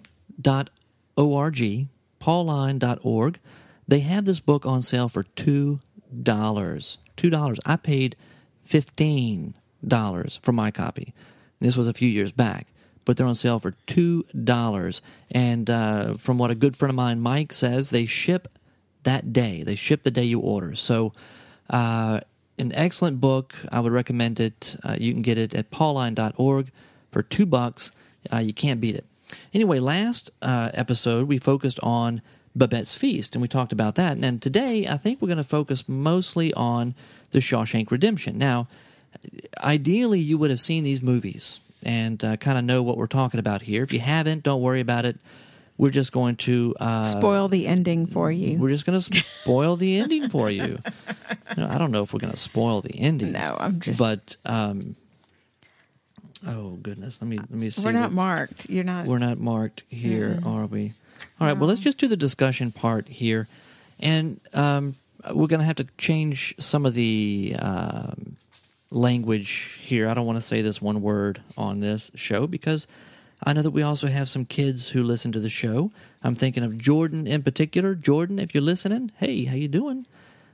pauline.org, they have this book on sale for two dollars. Two dollars. I paid fifteen dollars for my copy. This was a few years back, but they're on sale for two dollars. And uh, from what a good friend of mine, Mike, says, they ship that day. They ship the day you order. So, uh, an excellent book. I would recommend it. Uh, you can get it at pauline.org for two bucks. Uh, you can't beat it. Anyway, last uh, episode we focused on Babette's Feast, and we talked about that. And today, I think we're going to focus mostly on the Shawshank Redemption. Now, ideally, you would have seen these movies and uh, kind of know what we're talking about here. If you haven't, don't worry about it. We're just going to uh, Spoil the ending for you. We're just going to spoil the ending for you. Know, I don't know if we're going to spoil the ending. No, I'm just. But um, oh goodness, let me let me see. we're not what- marked. You're not. we're not marked here, Mm. are we? All right. Well, let's just do the discussion part here, and um, we're going to have to change some of the um, language here. I don't want to say this one word on this show because I know that we also have some kids who listen to the show. I'm thinking of Jordan in particular. Jordan, if you're listening, hey, how you doing?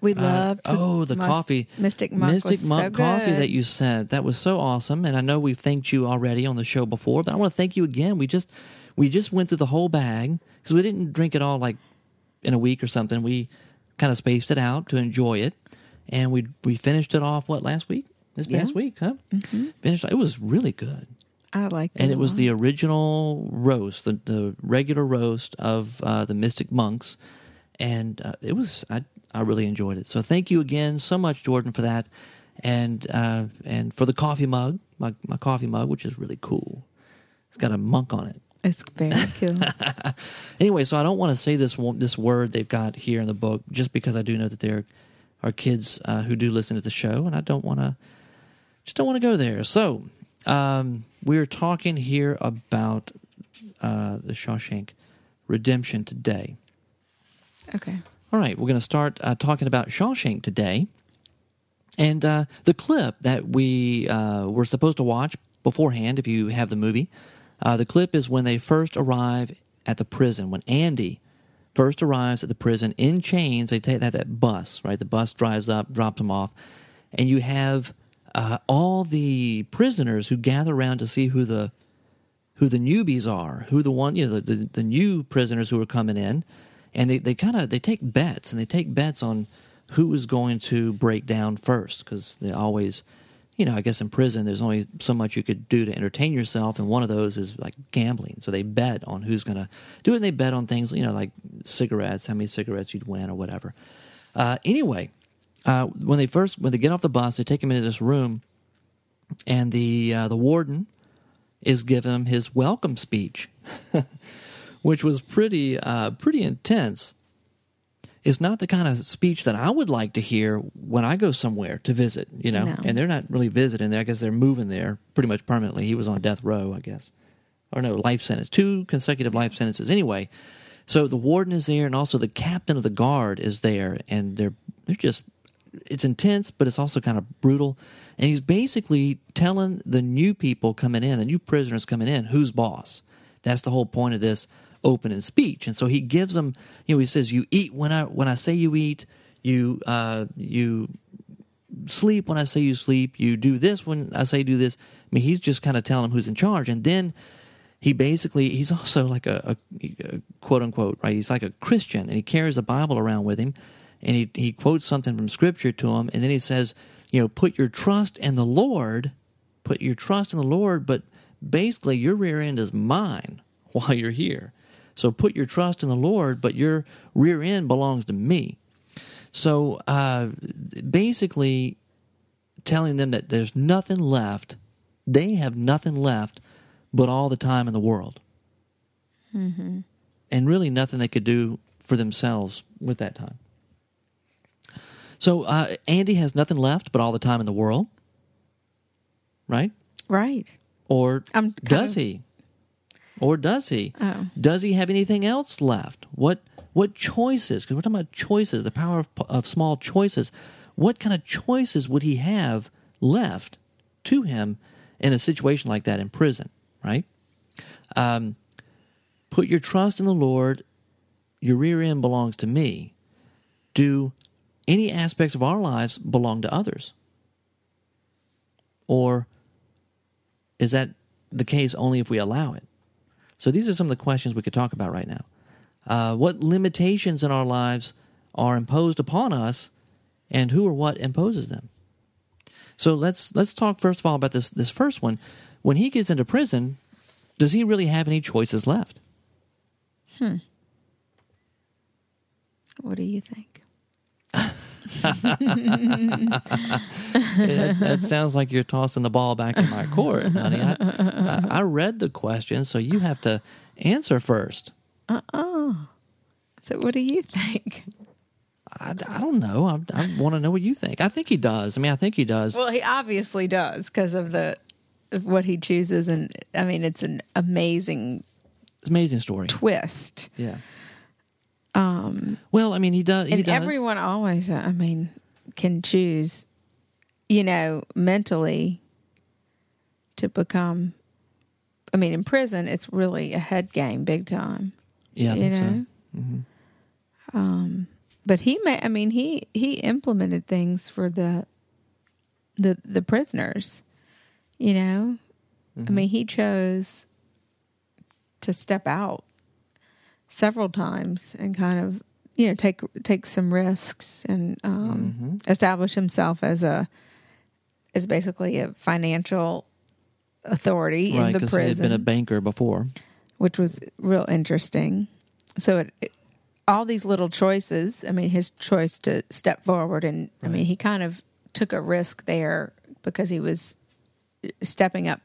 We Uh, love. oh, the coffee. Mystic Monk. Mystic Monk so coffee good. that you sent. That was so awesome. And I know we've thanked you already on the show before, but I want to thank you again. We just we just went through the whole bag because we didn't drink it all like in a week or something. We kind of spaced it out to enjoy it, and we we finished it off what last week? This Yeah. past week, huh? Mm-hmm. Finished. It was really good I like. and it was the original roast, the, the regular roast of uh, the Mystic Monks, and uh, it was I I really enjoyed it. So thank you again so much, Jordan, for that, and uh, and for the coffee mug, my my coffee mug, which is really cool. It's got a monk on it. It's very cool. Anyway, so I don't want to say this this word they've got here in the book just because I do know that there are kids uh, who do listen to the show, and I don't want to just don't want to go there. So um, we're talking here about uh, the Shawshank Redemption today. okay. All right, we're going to start uh, talking about Shawshank today. And uh, the clip that we uh, were supposed to watch beforehand, if you have the movie, uh, the clip is when they first arrive at the prison. When Andy first arrives at the prison in chains, they take that, that bus, right? The bus drives up, drops them off, and you have uh, all the prisoners who gather around to see who the who the newbies are, who the one you know the, the, the new prisoners who are coming in, and they, they kind of they take bets and they take bets on who is going to break down first because they always you know i guess in prison there's only so much you could do to entertain yourself and one of those is like gambling so they bet on who's going to do it and they bet on things you know like cigarettes how many cigarettes you'd win or whatever uh, anyway uh, when they first when they get off the bus, they take him into this room, and the uh, the warden is giving him his welcome speech, which was pretty uh, pretty intense. It's not the kind of speech that I would like to hear when I go somewhere to visit, you know. No. And they're not really visiting there. I guess they're moving there pretty much permanently. He was on death row, I guess, or no, life sentence, two consecutive life sentences. Anyway, so the warden is there, and also the captain of the guard is there, and they're they're just it's intense, but it's also kind of brutal. And he's basically telling the new people coming in, the new prisoners coming in, who's boss. That's the whole point of this opening speech. And so he gives them, you know, he says, "You eat when I when I say you eat. You uh, you sleep when I say you sleep. You do this when I say do this." I mean, he's just kind of telling them who's in charge, and then he basically he's also like a, a, a quote unquote right. He's like a Christian, and he carries a Bible around with him and he, he quotes something from scripture to him and then he says you know put your trust in the lord put your trust in the lord but basically your rear end is mine while you're here so put your trust in the lord but your rear end belongs to me so uh, basically telling them that there's nothing left they have nothing left but all the time in the world Mm-hmm. and really nothing they could do for themselves with that time so uh, Andy has nothing left but all the time in the world, right? Right. Or I'm does of- he? Or does he? Oh. Does he have anything else left? What what choices? Because we're talking about choices, the power of, of small choices. What kind of choices would he have left to him in a situation like that in prison? Right. Um, put your trust in the Lord. Your rear end belongs to me. Do any aspects of our lives belong to others? Or is that the case only if we allow it? So these are some of the questions we could talk about right now. Uh, what limitations in our lives are imposed upon us, and who or what imposes them? So let's let's talk first of all about this this first one. When he gets into prison, does he really have any choices left? Hmm. What do you think? that, that sounds like you're tossing the ball back in my court, honey. I, I, I read the question, so you have to answer first. Uh uh So, what do you think? I, I don't know. I, I want to know what you think. I think he does. I mean, I think he does. Well, he obviously does because of the of what he chooses, and I mean, it's an amazing It's an amazing story. twist. Yeah. Um, Well, I mean, he does. He and does. everyone always, I mean, can choose, you know, mentally to become. I mean, in prison, it's really a head game, big time. Yeah, I you think so. know? Mhm. Um, but he may. I mean, he he implemented things for the the the prisoners. You know, I Mm-hmm. mean, he chose to step out several times and kind of you know take take some risks and um, Mm-hmm. establish himself as a as basically a financial authority right, in the because he had been a banker before. which was real interesting. So it, it, all these little choices. I mean, his choice to step forward, and I mean, he kind of took a risk there because he was stepping up,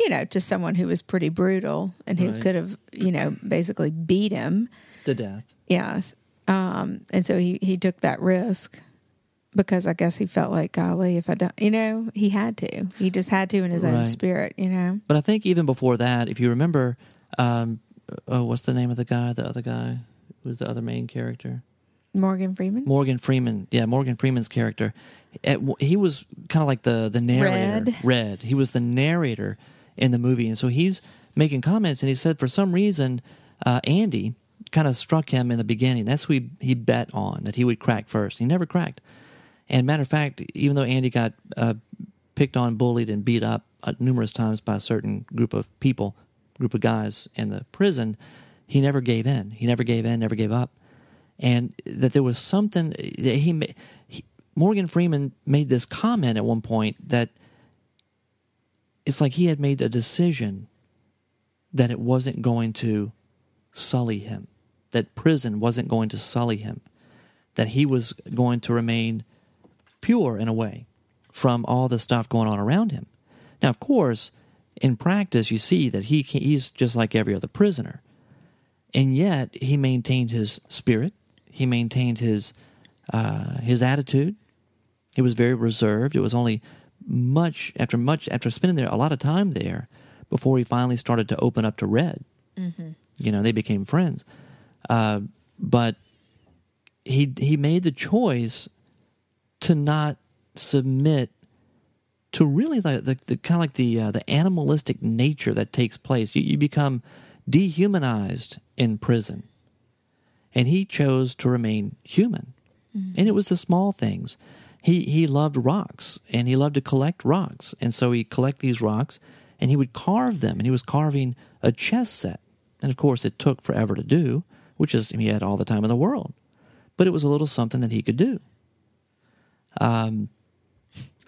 you know, to someone who was pretty brutal and who Right. could have, you know, basically beat him. To death. Yes, um, and so he he took that risk. Because I guess he felt like, golly, if I don't, you know, he had to. He just had to in his own spirit, you know. But I think even before that, if you remember, um, oh, what's the name of the guy? The other guy, who's the other main character? Morgan Freeman. Morgan Freeman. Yeah, Morgan Freeman's character. At- He was kind of like the the narrator. Red. Red. He was the narrator in the movie, and so he's making comments, and he said for some reason, uh, Andy kind of struck him in the beginning. That's who he, he bet on that he would crack first. He never cracked. And matter of fact, even though Andy got uh, picked on, bullied, and beat up uh, numerous times by a certain group of people, group of guys in the prison, he never gave in. He never gave in, never gave up. And that there was something that he, he Morgan Freeman made this comment at one point that it's like he had made a decision that it wasn't going to sully him, that prison wasn't going to sully him, that he was going to remain pure in a way from all the stuff going on around him. Now, of course, in practice, you see that he can, he's just like every other prisoner, and yet he maintained his spirit. He maintained his uh, his attitude. He was very reserved. It was only much after much after spending there a lot of time there before he finally started to open up to Red. Mm-hmm. You know, they became friends. Uh, but he he made the choice to not submit to really the, the, the kind of like the uh, the animalistic nature that takes place. You, you become dehumanized in prison, and he chose to remain human. Mm-hmm. And it was the small things. He he loved rocks, and he loved to collect rocks, and so he collect these rocks, and he would carve them, and he was carving a chess set, and of course it took forever to do, which is he had all the time in the world, but it was a little something that he could do. Um,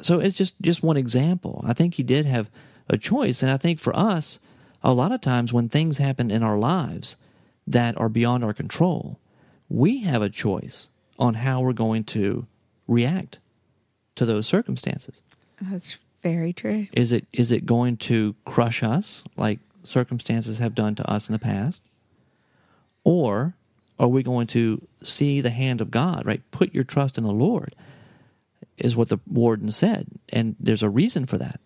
so it's just just one example. I think he did have a choice, and I think for us, a lot of times when things happen in our lives that are beyond our control, we have a choice on how we're going to react to those circumstances. That's very true. Is it is it going to crush us like circumstances have done to us in the past? Or are we going to see the hand of God, right? Put your trust in the Lord is what the warden said. And there's a reason for that.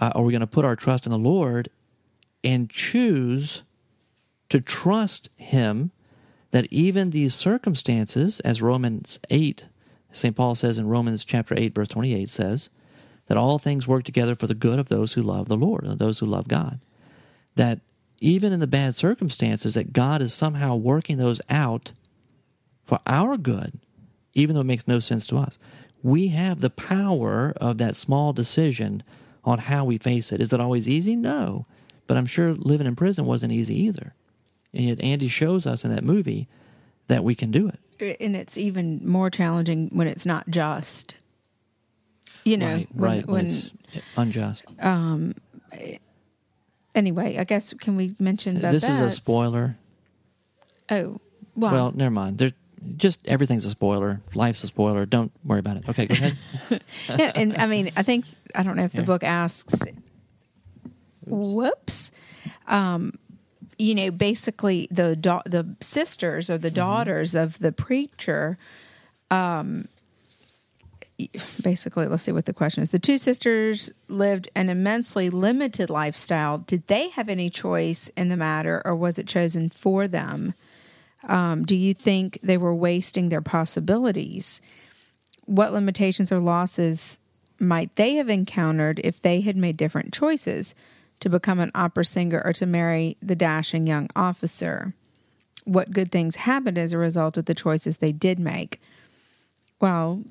Uh, are we going to put our trust in the Lord and choose to trust Him that even these circumstances, as Romans 8, St. Paul says in Romans chapter 8, verse 28, says, that all things work together for the good of those who love the Lord, of those who love God. That even in the bad circumstances, that God is somehow working those out for our good, even though it makes no sense to us we have the power of that small decision on how we face it. Is it always easy? No. But I'm sure living in prison wasn't easy either. And yet Andy shows us in that movie that we can do it. And it's even more challenging when it's not just. You know, right, when, right, when, when it's unjust. Um, anyway, I guess can we mention that this is a spoiler? Oh, well, well, never mind. There, just everything's a spoiler. Life's a spoiler. Don't worry about it. Okay, go ahead. yeah, and I mean, I think I don't know if the book asks. Oops. Whoops. Um, you know, basically the da- the sisters or the mm-hmm. daughters mm-hmm. of the preacher. Um, basically, let's see what the question is. The two sisters lived an immensely limited lifestyle. Did they have any choice in the matter, or was it chosen for them? Um, do you think they were wasting their possibilities? What limitations or losses might they have encountered if they had made different choices to become an opera singer or to marry the dashing young officer? What good things happened as a result of the choices they did make? Well,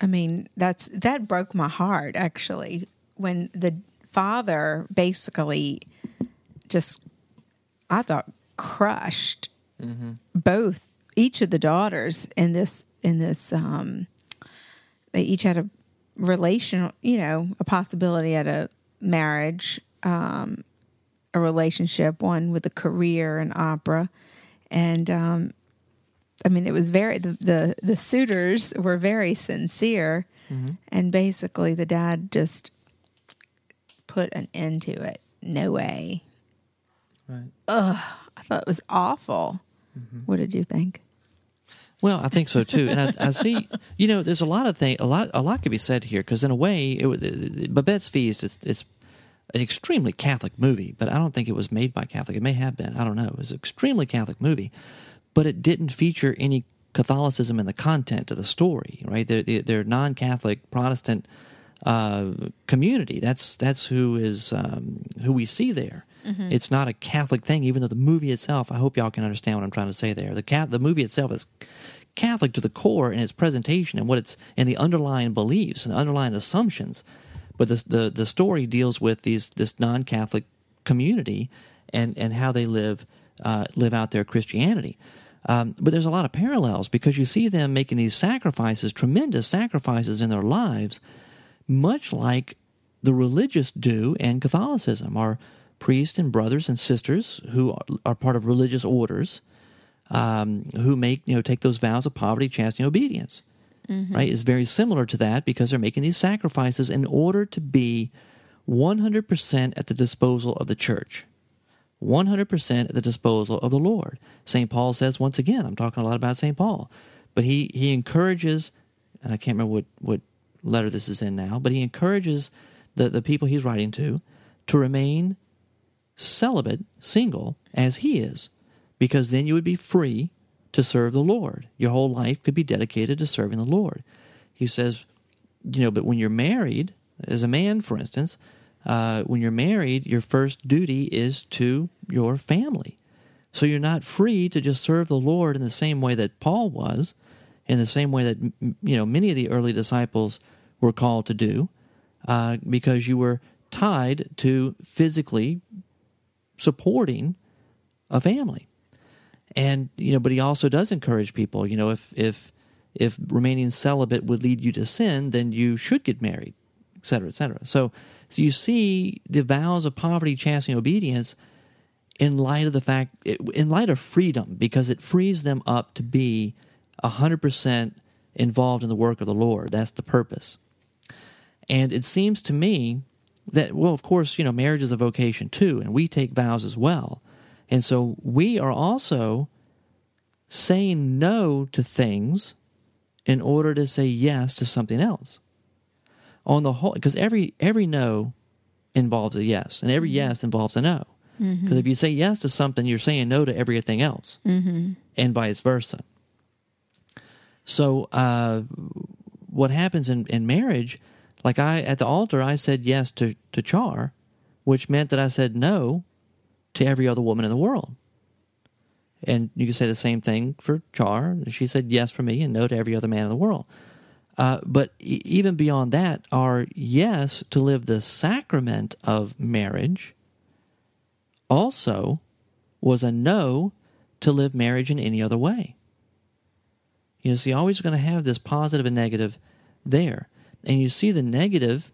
I mean, that's that broke my heart actually when the father basically just I thought crushed mm-hmm. both each of the daughters in this in this um, they each had a relation you know a possibility at a marriage um, a relationship one with a career in opera and um, i mean it was very the the, the suitors were very sincere mm-hmm. and basically the dad just put an end to it no way right ugh i thought it was awful Mm-hmm. What did you think? Well, I think so too, and I, I see. You know, there's a lot of thing, A lot, a lot could be said here because, in a way, it, it, Babette's Feast is it's an extremely Catholic movie, but I don't think it was made by Catholic. It may have been. I don't know. It was an extremely Catholic movie, but it didn't feature any Catholicism in the content of the story. Right? They're, they're non-Catholic Protestant uh, community. That's that's who is um, who we see there. Mm-hmm. It's not a Catholic thing, even though the movie itself. I hope y'all can understand what I'm trying to say there. The cat, the movie itself is Catholic to the core in its presentation and what it's and the underlying beliefs and the underlying assumptions. But the the, the story deals with these this non Catholic community and and how they live uh, live out their Christianity. Um, but there's a lot of parallels because you see them making these sacrifices, tremendous sacrifices in their lives, much like the religious do in Catholicism, Our priests and brothers and sisters who are part of religious orders um, who make you know take those vows of poverty, chastity, and obedience. Mm-hmm. right, is very similar to that because they're making these sacrifices in order to be 100% at the disposal of the church. 100% at the disposal of the Lord. St. Paul says, once again, I'm talking a lot about St. Paul, but he, he encourages, and I can't remember what, what letter this is in now, but he encourages the, the people he's writing to to remain celibate, single, as he is, because then you would be free to serve the Lord. Your whole life could be dedicated to serving the Lord. He says, you know, but when you're married, as a man, for instance, uh, when you're married, your first duty is to your family. So you're not free to just serve the Lord in the same way that Paul was, in the same way that you know many of the early disciples were called to do, uh, because you were tied to physically supporting a family. And you know, but he also does encourage people. You know, if if if remaining celibate would lead you to sin, then you should get married, et cetera, et cetera. So, so you see the vows of poverty, chastity, and obedience in light of the fact, in light of freedom, because it frees them up to be hundred percent involved in the work of the Lord. That's the purpose. And it seems to me that, well, of course, you know, marriage is a vocation too, and we take vows as well. And so we are also saying no to things in order to say yes to something else. On the whole, because every every no involves a yes, and every Mm-hmm. yes involves a no. Because if you say yes to something, you're saying no to everything else, Mm-hmm. and vice versa. So, uh, what happens in, in marriage? Like I at the altar, I said yes to to Char, which meant that I said no to every other woman in the world. And you can say the same thing for Char. She said yes for me and no to every other man in the world. Uh, but e- even beyond that, our yes to live the sacrament of marriage also was a no to live marriage in any other way. You know, so you're always going to have this positive and negative there. And you see the negative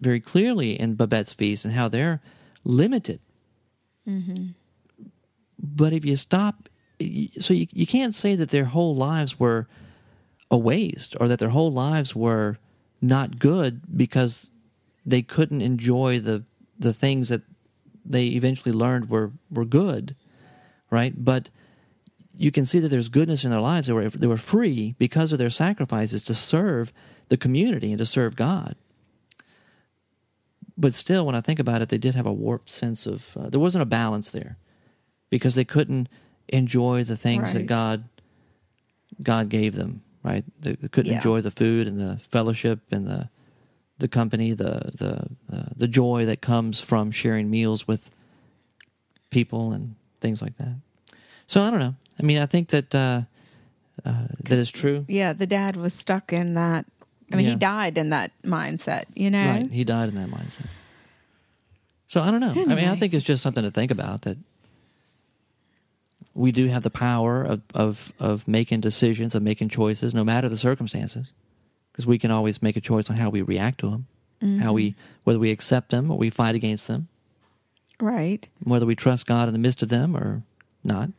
very clearly in Babette's feast and how they're limited. Mm-hmm. But if you stop, so you, you can't say that their whole lives were a waste or that their whole lives were not good because they couldn't enjoy the the things that they eventually learned were were good, right? But you can see that there's goodness in their lives. They were they were free because of their sacrifices to serve the community and to serve God. But still, when I think about it, they did have a warped sense of uh, there wasn't a balance there because they couldn't enjoy the things that God God gave them. Right? They, they couldn't Yeah. enjoy the food and the fellowship and the the company, the the the, the joy that comes from sharing meals with people and things like that. So I don't know. I mean, I think that uh, uh, that is true. Yeah, the dad was stuck in that. I mean, Yeah. he died in that mindset, you know? Right. He died in that mindset. So I don't know. I mean, I think it's just something to think about that we do have the power of, of, of making decisions, of making choices, no matter the circumstances, because we can always make a choice on how we react to them, how we, mm-hmm. whether we accept them or we fight against them, Right. whether we trust God in the midst of them or not.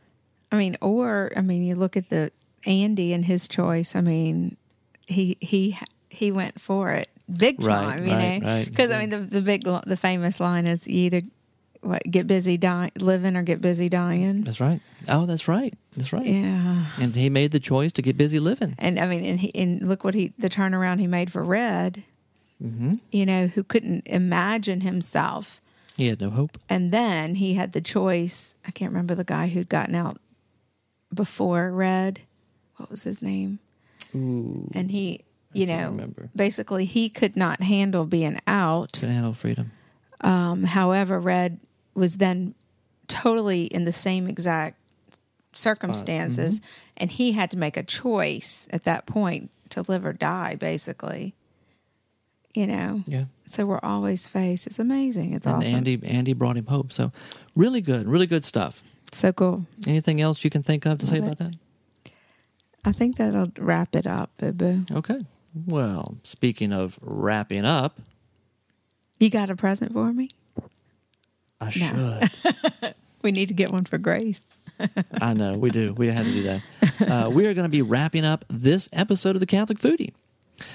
I mean, or I mean, you look at the Andy and his choice. I mean, he he he went for it big Right, time, you right, know. right. Because I mean, the the big the famous line is you either what get busy dying, living or get busy dying. That's right. Oh, that's right. That's right. Yeah, And he made the choice to get busy living. and I mean, and he and look what he the turnaround he made for Red. hmm You know, who couldn't imagine himself, He had no hope. and then he had the choice. I can't remember the guy who'd gotten out before Red. What was his name? Ooh, and he you know remember. basically he could not handle being out Can handle freedom. um, however red was then totally in the same exact circumstances Mm-hmm. and he had to make a choice at that point to live or die basically you know Yeah. so we're always faced it's amazing it's And awesome Andy Andy brought him hope. So really good, really good stuff. so cool Anything else you can think of to say Love about that? i think that'll wrap it up boo Okay. Well, speaking of wrapping up, you got a present for me I No. should. we need to get one for grace I know we do. We had to do that. Uh, we are going to be wrapping up this episode of the Catholic Foodie.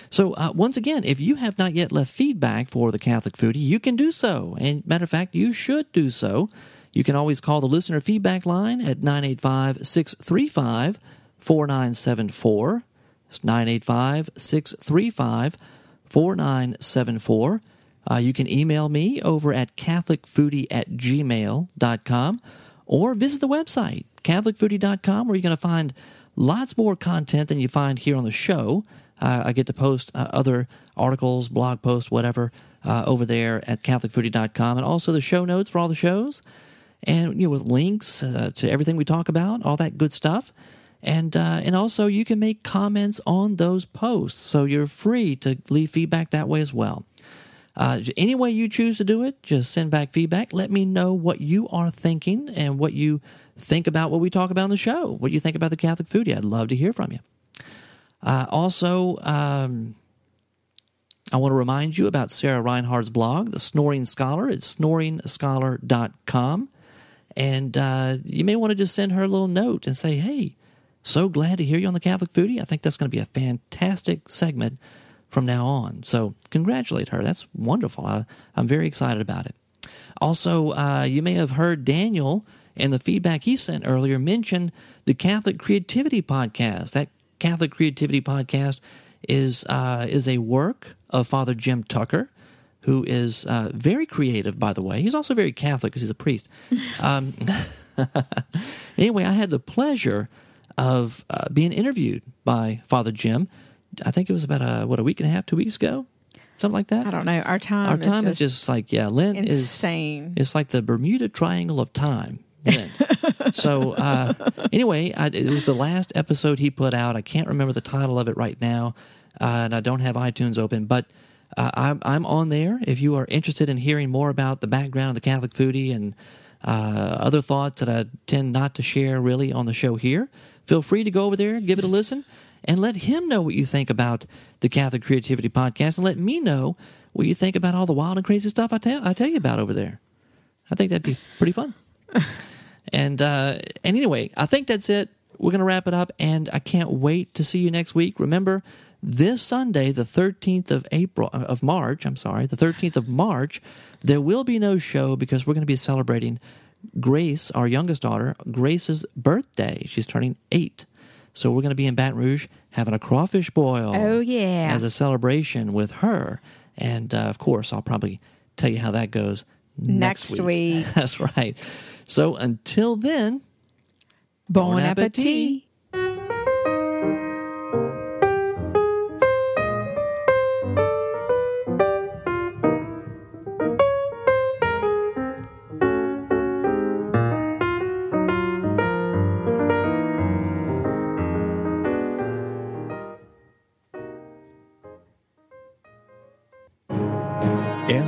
So, uh, once again, if you have not yet left feedback for the Catholic Foodie, you can do so. And matter of fact, you should do so. You can always call the listener feedback line at 985 635 4974. It's 985 635 4974. Uh, you can email me over at catholicfoodie at gmail.com or visit the website, catholicfoodie.com, where you're going to find lots more content than you find here on the show. Uh, I get to post uh, other articles, blog posts, whatever, uh, over there at catholicfoodie.com, and also the show notes for all the shows, and you know with links uh, to everything we talk about, all that good stuff. And uh, and also you can make comments on those posts, so you're free to leave feedback that way as well. Uh, any way you choose to do it, just send back feedback. Let me know what you are thinking and what you think about what we talk about on the show. What you think about the Catholic foodie. I'd love to hear from you. Uh, also, um, I want to remind you about Sarah Reinhard's blog, The Snoring Scholar. It's snoringscholar.com. And uh, you may want to just send her a little note and say, hey, so glad to hear you on the Catholic Foodie. I think that's going to be a fantastic segment from now on. So congratulate her. That's wonderful. I, am very excited about it. Also, uh, you may have heard Daniel and the feedback he sent earlier mention the Catholic Creativity Podcast. That Catholic Creativity Podcast is uh, is a work of Father Jim Tucker, who is uh, very creative, by the way. He's also very Catholic because he's a priest. Um, anyway, I had the pleasure of uh, being interviewed by Father Jim I think it was about a what a week and a half, two weeks ago, something like that. I don't know. Our time, our time is just, is just like yeah, Lent insane. is insane. It's like the Bermuda Triangle of time. Lynn. So uh, anyway, I, it was the last episode he put out. I can't remember the title of it right now, uh, and I don't have iTunes open, but. Uh, I'm, I'm on there. If you are interested in hearing more about the background of the Catholic foodie and uh, other thoughts that I tend not to share really on the show here, feel free to go over there, give it a listen and let him know what you think about the Catholic Creativity Podcast and let me know what you think about all the wild and crazy stuff I tell, I tell you about over there. I think that'd be pretty fun. and uh, and anyway, I think that's it. We're going to wrap it up, and I can't wait to see you next week. Remember, this Sunday, the 13th of April uh, of March, I'm sorry, the 13th of March, there will be no show because we're going to be celebrating Grace, our youngest daughter, Grace's birthday. She's turning eight. So we're going to be in Baton Rouge having a crawfish boil. Oh, yeah. As a celebration with her. And uh, of course, I'll probably tell you how that goes next, next week. week. That's right. So until then, bon, bon appetit. appetit.